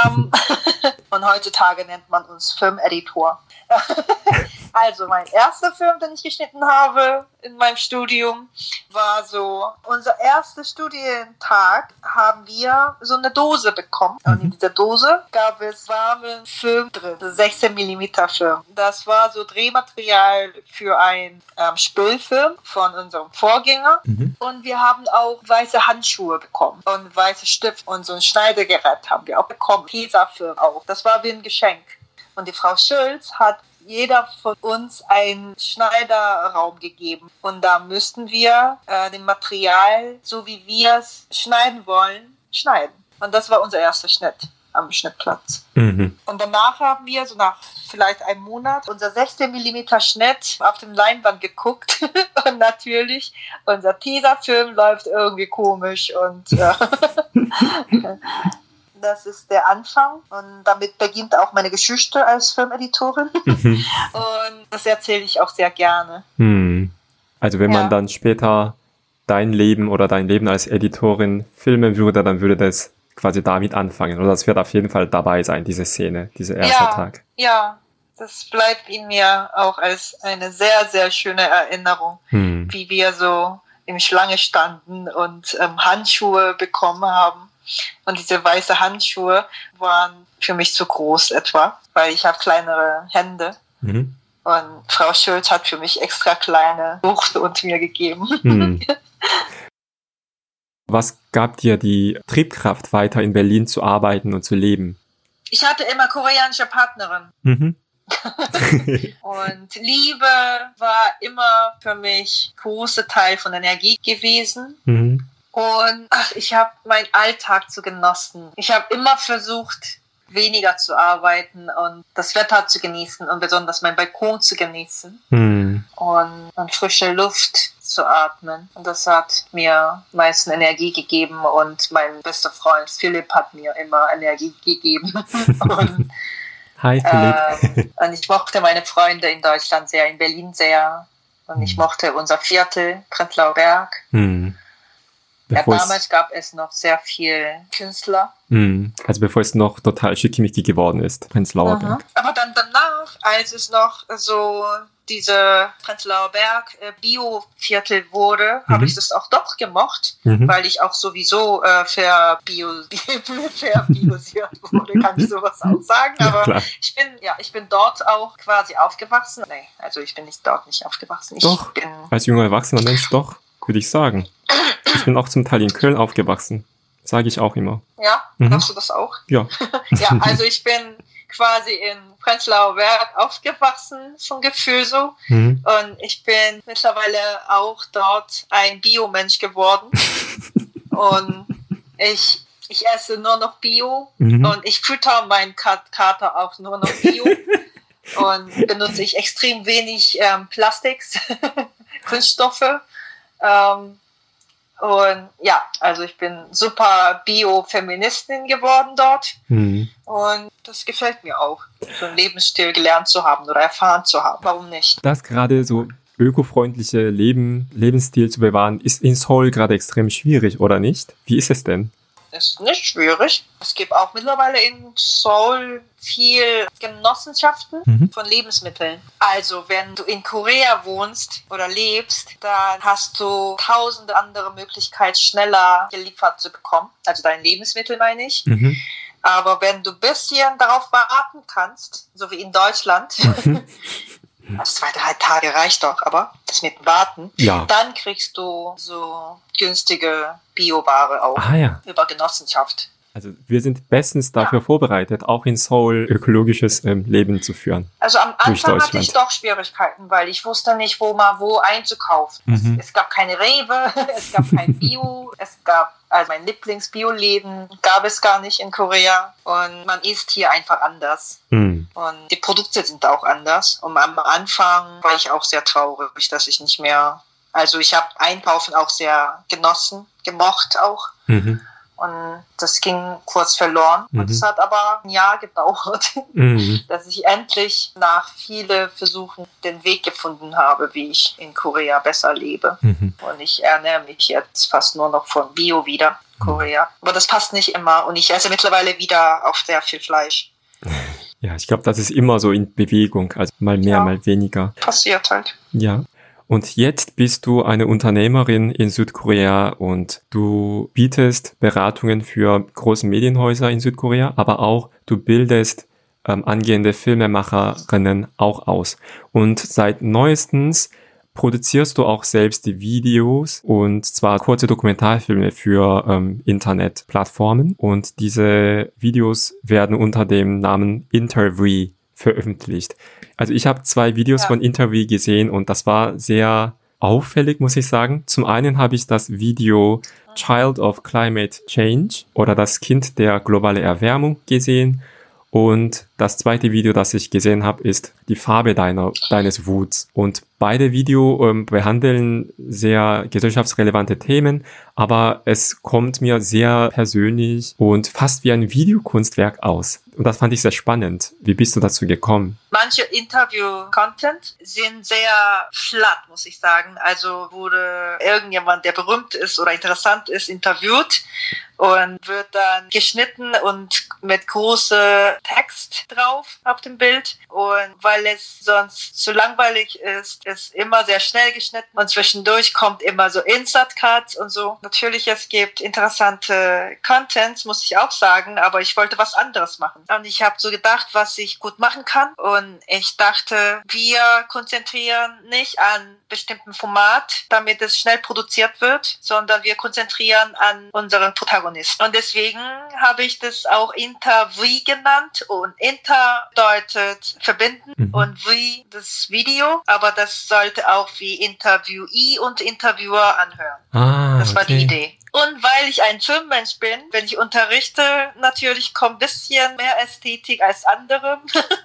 Ähm, und heutzutage nennt man uns Filmeditor. also mein erster Film, den ich geschnitten habe in meinem Studium, war so, unser erster Studientag haben wir so eine Dose bekommen. Und in mhm. dieser Dose gab es warmen Film drin, 16 mm Film. Das war so Drehmaterial für einen ähm, Spielfilm von unserem Vorgänger. Mhm. Und wir haben auch weiße Handschuhe bekommen und weiße Stift und so ein Schneidegerät haben wir auch bekommen. Tesafilm auch. Das war wie ein Geschenk. Und die Frau Schulz hat jeder von uns einen Schneiderraum gegeben. Und da müssten wir äh, den Material, so wie wir es schneiden wollen, schneiden. Und das war unser erster Schnitt am Schnittplatz. Mhm. Und danach haben wir, so nach vielleicht einem Monat, unser 16 mm Schnitt auf dem Leinwand geguckt. und natürlich, unser Teaserfilm läuft irgendwie komisch und äh, Das ist der Anfang und damit beginnt auch meine Geschichte als Filmeditorin. Mhm. und das erzähle ich auch sehr gerne. Hm. Also wenn ja. man dann später dein Leben oder dein Leben als Editorin filmen würde, dann würde das quasi damit anfangen. Oder das wird auf jeden Fall dabei sein, diese Szene, dieser erste ja, Tag. Ja, das bleibt in mir auch als eine sehr, sehr schöne Erinnerung, hm. wie wir so im Schlange standen und ähm, Handschuhe bekommen haben. Und diese weiße Handschuhe waren für mich zu groß etwa, weil ich habe kleinere Hände. Mhm. Und Frau Schulz hat für mich extra kleine Buchte und mir gegeben. Mhm. Was gab dir die Triebkraft, weiter in Berlin zu arbeiten und zu leben? Ich hatte immer koreanische Partnerin. Mhm. und Liebe war immer für mich großer Teil von Energie gewesen. Mhm. Und ach, ich habe meinen Alltag zu genossen. Ich habe immer versucht, weniger zu arbeiten und das Wetter zu genießen und besonders meinen Balkon zu genießen hm. und, und, frische Luft zu atmen. Und das hat mir meisten Energie gegeben und mein bester Freund Philipp hat mir immer Energie gegeben. und, Hi Philipp. Äh, und ich mochte meine Freunde in Deutschland sehr, in Berlin sehr. Und ich hm. mochte unser Viertel, Prenzlauer Berg. Hm. Ja, damals gab es noch sehr viel Künstler. Mm, also bevor es noch total schickimicki geworden ist, Prenzlauer Berg. Aber dann danach, als es noch so diese Prenzlauer Berg äh, Bio-Viertel wurde, mhm. habe ich das auch doch gemocht, mhm. weil ich auch sowieso äh, verbiosiert wurde, kann ich sowas auch sagen. Aber ja, ich bin, ja, ich bin dort auch quasi aufgewachsen. Nee, also ich bin nicht dort nicht aufgewachsen. Ich doch, bin als junger erwachsener Mensch doch, würde ich sagen. Ich bin auch zum Teil in Köln aufgewachsen. Sage ich auch immer. Ja, mhm. du das auch? Ja. ja, also ich bin quasi in Prenzlauer Berg aufgewachsen, vom Gefühl so. Mhm. Und ich bin mittlerweile auch dort ein Biomensch geworden. Und ich Ich esse nur noch Bio mhm. und ich fütter meinen Kater auch nur noch Bio. und benutze ich extrem wenig ähm, Plastiks, Kunststoffe. Ähm, und ja, also ich bin super Bio-Feministin geworden dort. Mhm. Und das gefällt mir auch, so einen Lebensstil gelernt zu haben oder erfahren zu haben. Warum nicht? Das gerade so ökofreundliche Leben, Lebensstil zu bewahren, ist in Seoul gerade extrem schwierig, oder nicht? Wie ist es denn? Ist nicht schwierig. Es gibt auch mittlerweile in Seoul viel Genossenschaften mhm. von Lebensmitteln. Also wenn du in Korea wohnst oder lebst, dann hast du tausende andere Möglichkeiten, schneller geliefert zu bekommen. Also dein Lebensmittel meine ich. Mhm. Aber wenn du ein bisschen darauf warten kannst, so wie in Deutschland, mhm. Also zwei, drei Tage reicht doch, aber das mit dem Warten. Ja. Dann kriegst du so günstige Bioware auch ah, ja. über Genossenschaft. Also wir sind bestens dafür ja. vorbereitet, auch in Seoul ökologisches ähm, Leben zu führen. Also am Anfang hatte ich doch Schwierigkeiten, weil ich wusste nicht, wo mal wo einzukaufen. Mhm. Es, es, gab keine Rewe, es gab kein Bio, es gab also mein Lieblings-Bio-Läden gab es gar nicht in Korea und man isst hier einfach anders. Mhm. Und die Produkte sind auch anders. Und am Anfang war ich auch sehr traurig, dass ich nicht mehr, also ich habe Einkaufen auch sehr genossen, gemocht auch. Mhm. Und das ging kurz verloren. Mhm. Und es hat aber ein Jahr gedauert, mhm. dass ich endlich nach vielen Versuchen den Weg gefunden habe, wie ich in Korea besser lebe. Mhm. Und ich ernähre mich jetzt fast nur noch von Bio wieder, Korea. Aber das passt nicht immer. Und ich esse mittlerweile wieder auf sehr viel Fleisch. Ja, ich glaube, das ist immer so in Bewegung, also mal mehr, ja. mal weniger. Passiert halt. Ja. Und jetzt bist du eine Unternehmerin in Südkorea und du bietest Beratungen für große Medienhäuser in Südkorea, aber auch du bildest ähm, angehende Filmemacherinnen auch aus. Und seit neuestens produzierst du auch selbst die Videos und zwar kurze Dokumentarfilme für ähm, Internetplattformen und diese Videos werden unter dem Namen Interview veröffentlicht. Also ich habe zwei Videos ja. von Interview gesehen und das war sehr auffällig, muss ich sagen. Zum einen habe ich das Video Child of Climate Change oder das Kind der globale Erwärmung gesehen. Und das zweite Video, das ich gesehen habe, ist die Farbe deiner, deines Wuts. Und beide Video ähm, behandeln sehr gesellschaftsrelevante Themen, aber es kommt mir sehr persönlich und fast wie ein Videokunstwerk aus. Und das fand ich sehr spannend. Wie bist du dazu gekommen? Manche Interview-Content sind sehr flat, muss ich sagen. Also wurde irgendjemand, der berühmt ist oder interessant ist, interviewt und wird dann geschnitten und mit große Text drauf auf dem Bild. Und weil es sonst zu langweilig ist, ist immer sehr schnell geschnitten und zwischendurch kommt immer so Insert-Cuts und so. Natürlich, es gibt interessante Contents, muss ich auch sagen, aber ich wollte was anderes machen. Und ich habe so gedacht, was ich gut machen kann. Und ich dachte, wir konzentrieren nicht an bestimmten Format, damit es schnell produziert wird, sondern wir konzentrieren an unseren Protagonisten. Und deswegen habe ich das auch Interview genannt und Inter bedeutet verbinden mhm. und wie das Video, aber das sollte auch wie Interviewee und Interviewer anhören. Ah, das war okay. die Idee. Und weil ich ein Filmmensch bin, wenn ich unterrichte, natürlich kommt ein bisschen mehr Ästhetik als andere.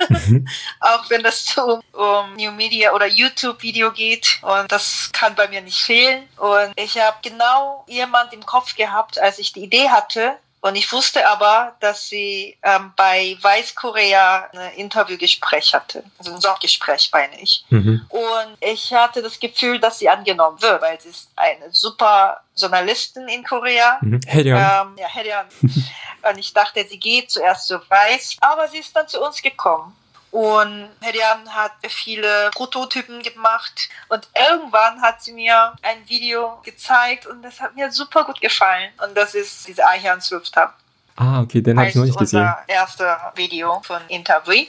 Mhm. Auch wenn das so um New Media oder YouTube-Video geht. Und das kann bei mir nicht fehlen. Und ich habe genau jemand im Kopf gehabt, als ich die Idee hatte, und ich wusste aber, dass sie ähm, bei Weißkorea ein Interviewgespräch hatte. Also ein Sorggespräch, meine ich. Mhm. Und ich hatte das Gefühl, dass sie angenommen wird, weil sie ist eine super Journalistin in Korea. Mhm. Ähm, ja, Hedion. Und ich dachte, sie geht zuerst zu Weiß, aber sie ist dann zu uns gekommen. Und Hedian hat viele Prototypen gemacht und irgendwann hat sie mir ein Video gezeigt und das hat mir super gut gefallen. Und das ist diese Eichhorn Swift Hub. Ah, okay, den habe ich noch nicht gesehen. Das erste Video von Interview.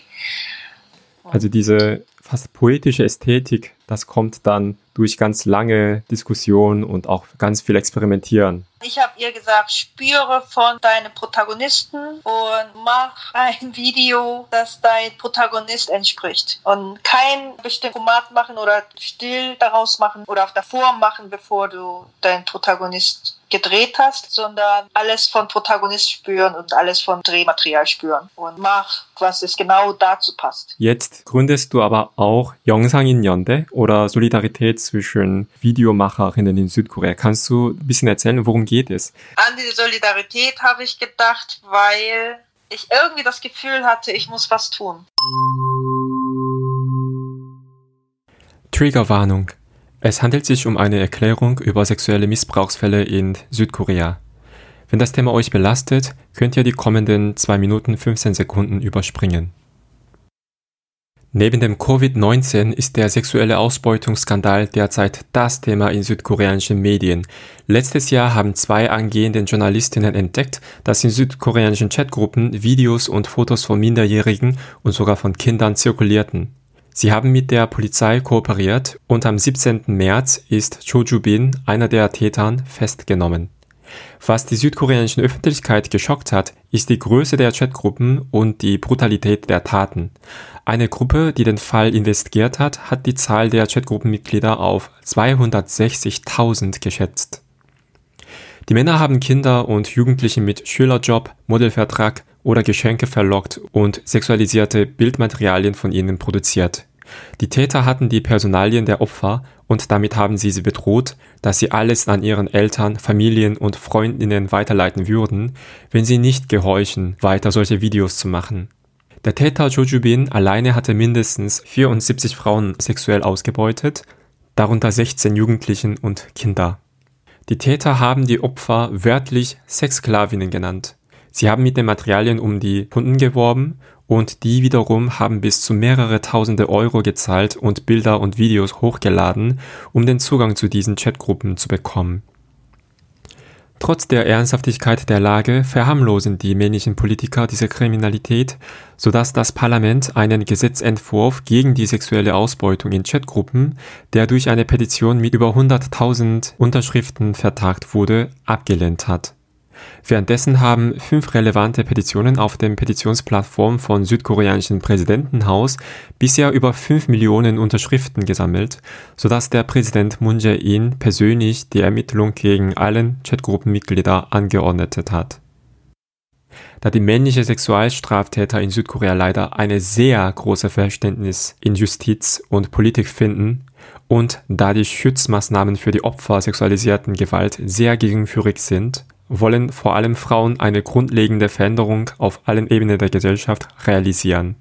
Also diese fast poetische Ästhetik, das kommt dann durch ganz lange Diskussionen und auch ganz viel Experimentieren. Ich habe ihr gesagt, spüre von deinen Protagonisten und mach ein Video, das dein Protagonist entspricht. Und kein bestimmtes Format machen oder still daraus machen oder auch davor machen, bevor du deinen Protagonist gedreht hast, sondern alles von Protagonist spüren und alles von Drehmaterial spüren und mach, was es genau dazu passt. Jetzt gründest du aber auch Yongsang in Yonde oder Solidarität zwischen Videomacherinnen in Südkorea. Kannst du ein bisschen erzählen, worum geht es? An diese Solidarität habe ich gedacht, weil ich irgendwie das Gefühl hatte, ich muss was tun. Triggerwarnung. Es handelt sich um eine Erklärung über sexuelle Missbrauchsfälle in Südkorea. Wenn das Thema euch belastet, könnt ihr die kommenden 2 Minuten 15 Sekunden überspringen. Neben dem Covid-19 ist der sexuelle Ausbeutungsskandal derzeit das Thema in südkoreanischen Medien. Letztes Jahr haben zwei angehende Journalistinnen entdeckt, dass in südkoreanischen Chatgruppen Videos und Fotos von Minderjährigen und sogar von Kindern zirkulierten. Sie haben mit der Polizei kooperiert und am 17. März ist Cho Ju-bin, einer der Tätern, festgenommen. Was die südkoreanische Öffentlichkeit geschockt hat, ist die Größe der Chatgruppen und die Brutalität der Taten. Eine Gruppe, die den Fall investigiert hat, hat die Zahl der Chatgruppenmitglieder auf 260.000 geschätzt. Die Männer haben Kinder und Jugendliche mit Schülerjob, Modelvertrag oder Geschenke verlockt und sexualisierte Bildmaterialien von ihnen produziert. Die Täter hatten die Personalien der Opfer und damit haben sie sie bedroht, dass sie alles an ihren Eltern, Familien und Freundinnen weiterleiten würden, wenn sie nicht gehorchen, weiter solche Videos zu machen. Der Täter Jojubin alleine hatte mindestens 74 Frauen sexuell ausgebeutet, darunter 16 Jugendlichen und Kinder. Die Täter haben die Opfer wörtlich Sexsklavinnen genannt. Sie haben mit den Materialien um die Kunden geworben und die wiederum haben bis zu mehrere tausende Euro gezahlt und Bilder und Videos hochgeladen, um den Zugang zu diesen Chatgruppen zu bekommen. Trotz der Ernsthaftigkeit der Lage verharmlosen die männlichen Politiker diese Kriminalität, sodass das Parlament einen Gesetzentwurf gegen die sexuelle Ausbeutung in Chatgruppen, der durch eine Petition mit über 100.000 Unterschriften vertagt wurde, abgelehnt hat. Währenddessen haben fünf relevante Petitionen auf dem Petitionsplattform von südkoreanischen Präsidentenhaus bisher über fünf Millionen Unterschriften gesammelt, sodass der Präsident Moon Jae-in persönlich die Ermittlung gegen allen Chatgruppenmitglieder angeordnet hat. Da die männliche Sexualstraftäter in Südkorea leider eine sehr große Verständnis in Justiz und Politik finden und da die Schutzmaßnahmen für die Opfer sexualisierten Gewalt sehr geringfügig sind, wollen vor allem Frauen eine grundlegende Veränderung auf allen Ebenen der Gesellschaft realisieren.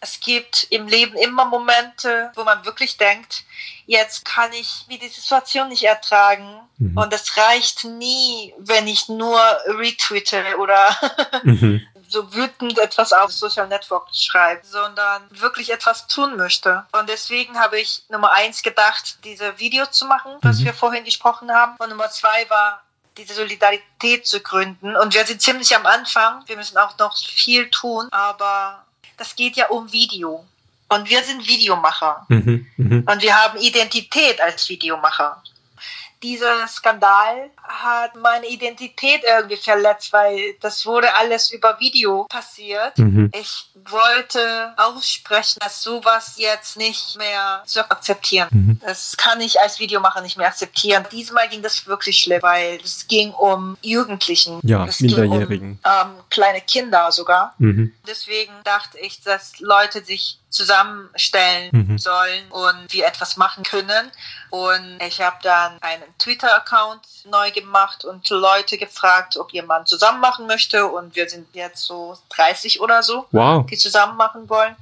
Es gibt im Leben immer Momente, wo man wirklich denkt, jetzt kann ich mir die Situation nicht ertragen. Mhm. Und es reicht nie, wenn ich nur retweete oder mhm so wütend etwas auf Social Network schreibt, sondern wirklich etwas tun möchte. Und deswegen habe ich Nummer eins gedacht, diese Videos zu machen, was mhm. wir vorhin gesprochen haben. Und Nummer zwei war, diese Solidarität zu gründen. Und wir sind ziemlich am Anfang. Wir müssen auch noch viel tun, aber das geht ja um Video. Und wir sind Videomacher. Mhm, mh. Und wir haben Identität als Videomacher dieser Skandal hat meine Identität irgendwie verletzt, weil das wurde alles über Video passiert. Mhm. Ich wollte aussprechen, dass sowas jetzt nicht mehr zu akzeptieren. Mhm. Das kann ich als Videomacher nicht mehr akzeptieren. Diesmal ging das wirklich schlimm, weil es ging um Jugendlichen. Ja, es Minderjährigen. Um, ähm, kleine Kinder sogar. Mhm. Deswegen dachte ich, dass Leute sich zusammenstellen mhm. sollen und wir etwas machen können. Und ich habe dann einen Twitter-Account neu gemacht und Leute gefragt, ob jemand zusammen machen möchte. Und wir sind jetzt so 30 oder so, wow. die zusammen machen wollen.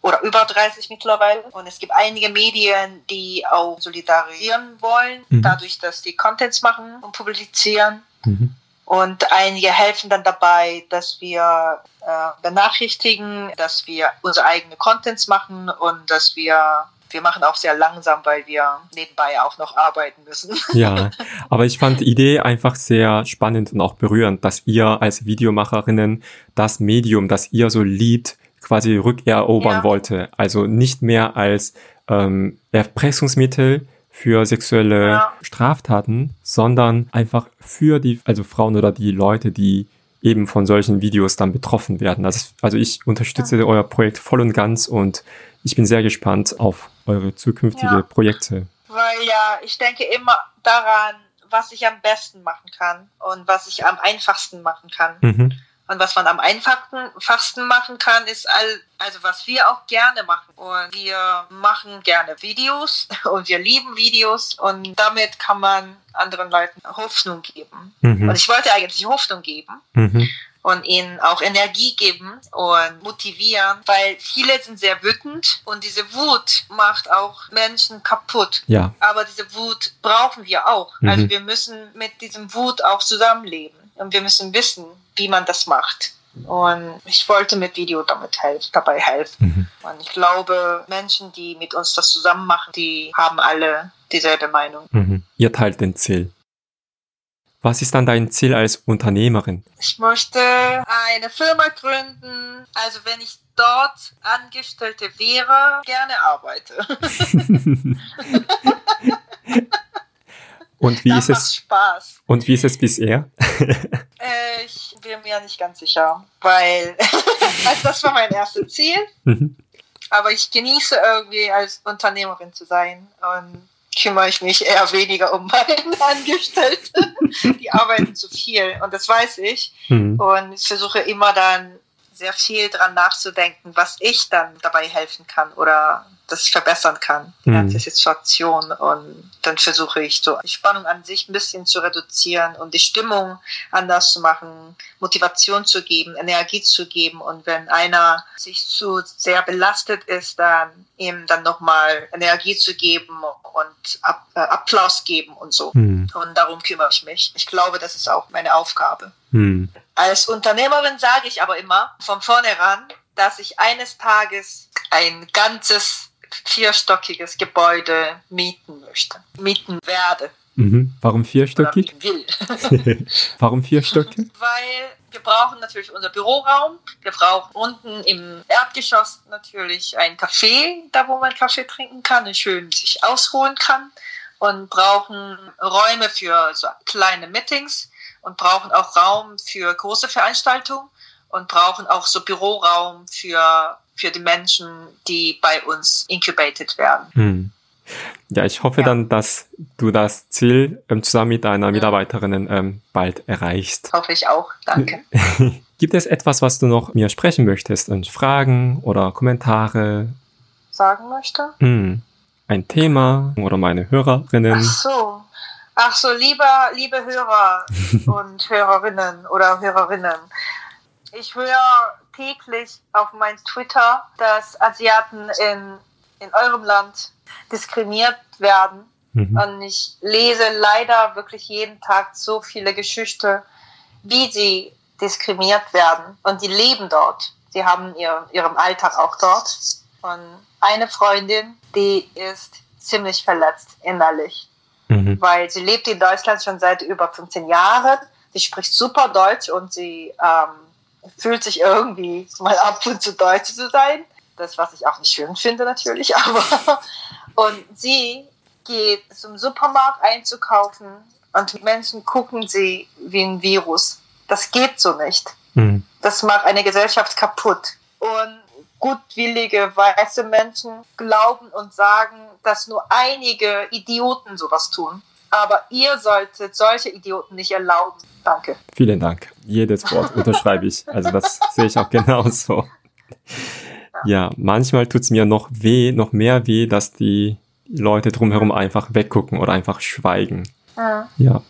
Oder über 30 mittlerweile. Und es gibt einige Medien, die auch solidarisieren wollen, mhm. dadurch, dass die Contents machen und publizieren. Mhm. Und einige helfen dann dabei, dass wir äh, benachrichtigen, dass wir unsere eigenen Contents machen und dass wir wir machen auch sehr langsam, weil wir nebenbei auch noch arbeiten müssen. Ja, aber ich fand die Idee einfach sehr spannend und auch berührend, dass ihr als Videomacherinnen das Medium, das ihr so liebt, quasi rückerobern ja. wollte. Also nicht mehr als ähm, Erpressungsmittel, für sexuelle ja. Straftaten, sondern einfach für die, also Frauen oder die Leute, die eben von solchen Videos dann betroffen werden. Also, also ich unterstütze ja. euer Projekt voll und ganz und ich bin sehr gespannt auf eure zukünftige ja. Projekte. Weil ja, ich denke immer daran, was ich am besten machen kann und was ich am einfachsten machen kann. Mhm. Und was man am einfachsten machen kann, ist all, also was wir auch gerne machen. Und wir machen gerne Videos und wir lieben Videos und damit kann man anderen Leuten Hoffnung geben. Mhm. Und ich wollte eigentlich Hoffnung geben. Mhm und ihnen auch Energie geben und motivieren, weil viele sind sehr wütend und diese Wut macht auch Menschen kaputt. Ja. Aber diese Wut brauchen wir auch. Mhm. Also wir müssen mit diesem Wut auch zusammenleben und wir müssen wissen, wie man das macht. Und ich wollte mit Video damit helfen, dabei helfen. Mhm. Und ich glaube, Menschen, die mit uns das zusammen machen, die haben alle dieselbe Meinung. Mhm. Ihr teilt den Ziel. Was ist dann dein Ziel als Unternehmerin? Ich möchte eine Firma gründen. Also wenn ich dort Angestellte wäre, gerne arbeite. Und wie ist es? Spaß. Und wie ist es bisher? äh, ich bin mir nicht ganz sicher, weil also das war mein erstes Ziel. Mhm. Aber ich genieße irgendwie als Unternehmerin zu sein und kümmere ich mich eher weniger um meine Angestellten. Die arbeiten zu viel und das weiß ich. Mhm. Und ich versuche immer dann sehr viel dran nachzudenken, was ich dann dabei helfen kann oder das ich verbessern kann, die ganze mhm. Situation. Und dann versuche ich so die Spannung an sich ein bisschen zu reduzieren und die Stimmung anders zu machen, Motivation zu geben, Energie zu geben. Und wenn einer sich zu sehr belastet ist, dann ihm dann nochmal Energie zu geben und Ab äh, Applaus geben und so. Mhm. Und darum kümmere ich mich. Ich glaube, das ist auch meine Aufgabe. Mhm. Als Unternehmerin sage ich aber immer von vornherein, dass ich eines Tages ein ganzes vierstöckiges Gebäude mieten möchte, mieten werde. Mhm. Warum vierstöckig? Will. Warum vierstöckig? Weil wir brauchen natürlich unser Büroraum. Wir brauchen unten im Erdgeschoss natürlich ein Café, da wo man Kaffee trinken kann, schön sich ausruhen kann. Und brauchen Räume für so kleine Meetings und brauchen auch Raum für große Veranstaltungen und brauchen auch so Büroraum für, für die Menschen, die bei uns incubated werden. Hm. Ja, ich hoffe ja. dann, dass du das Ziel ähm, zusammen mit deiner Mitarbeiterinnen ähm, bald erreichst. Hoffe ich auch. Danke. Gibt es etwas, was du noch mir sprechen möchtest? Und Fragen oder Kommentare? Sagen möchte? Hm. Ein Thema oder meine Hörerinnen? Ach so. Ach so, lieber, liebe Hörer und Hörerinnen oder Hörerinnen. Ich höre täglich auf mein Twitter, dass Asiaten in, in eurem Land diskriminiert werden. Mhm. Und ich lese leider wirklich jeden Tag so viele Geschichten, wie sie diskriminiert werden. Und die leben dort. Sie haben ihr, ihren Alltag auch dort. Und eine Freundin, die ist ziemlich verletzt innerlich, mhm. weil sie lebt in Deutschland schon seit über 15 Jahren. Sie spricht super Deutsch und sie ähm, fühlt sich irgendwie mal ab und zu Deutsch zu sein. Das, was ich auch nicht schön finde natürlich, aber und sie geht zum Supermarkt einzukaufen und Menschen gucken sie wie ein Virus. Das geht so nicht. Mhm. Das macht eine Gesellschaft kaputt. Und gutwillige weiße Menschen glauben und sagen, dass nur einige Idioten sowas tun. Aber ihr solltet solche Idioten nicht erlauben. Danke. Vielen Dank. Jedes Wort unterschreibe ich. Also das sehe ich auch genauso. Ja, manchmal tut's mir noch weh, noch mehr weh, dass die Leute drumherum einfach weggucken oder einfach schweigen. Ja. Ja,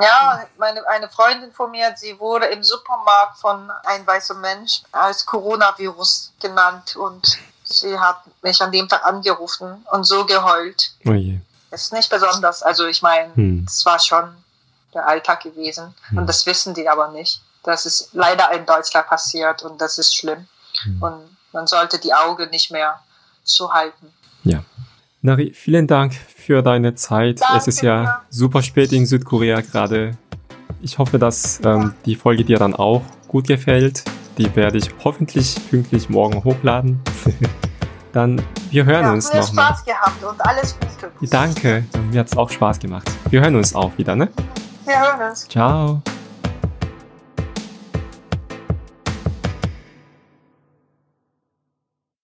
ja meine, eine Freundin von mir, sie wurde im Supermarkt von einem weißen Mensch als Coronavirus genannt und sie hat mich an dem Tag angerufen und so geheult. Oh je. Ist nicht besonders. Also ich meine, hm. das war schon der Alltag gewesen. Hm. Und das wissen die aber nicht. Das ist leider in Deutschland passiert und das ist schlimm. Hm. Und man sollte die Augen nicht mehr zuhalten. Ja. Nari, vielen Dank für deine Zeit. Danke es ist ja super spät in Südkorea gerade. Ich hoffe, dass ähm, die Folge dir dann auch gut gefällt. Die werde ich hoffentlich pünktlich morgen hochladen. dann, wir hören ja, uns noch. Spaß gehabt und alles Gute. Danke, mir hat es auch Spaß gemacht. Wir hören uns auch wieder, ne? Wir hören uns. Ciao.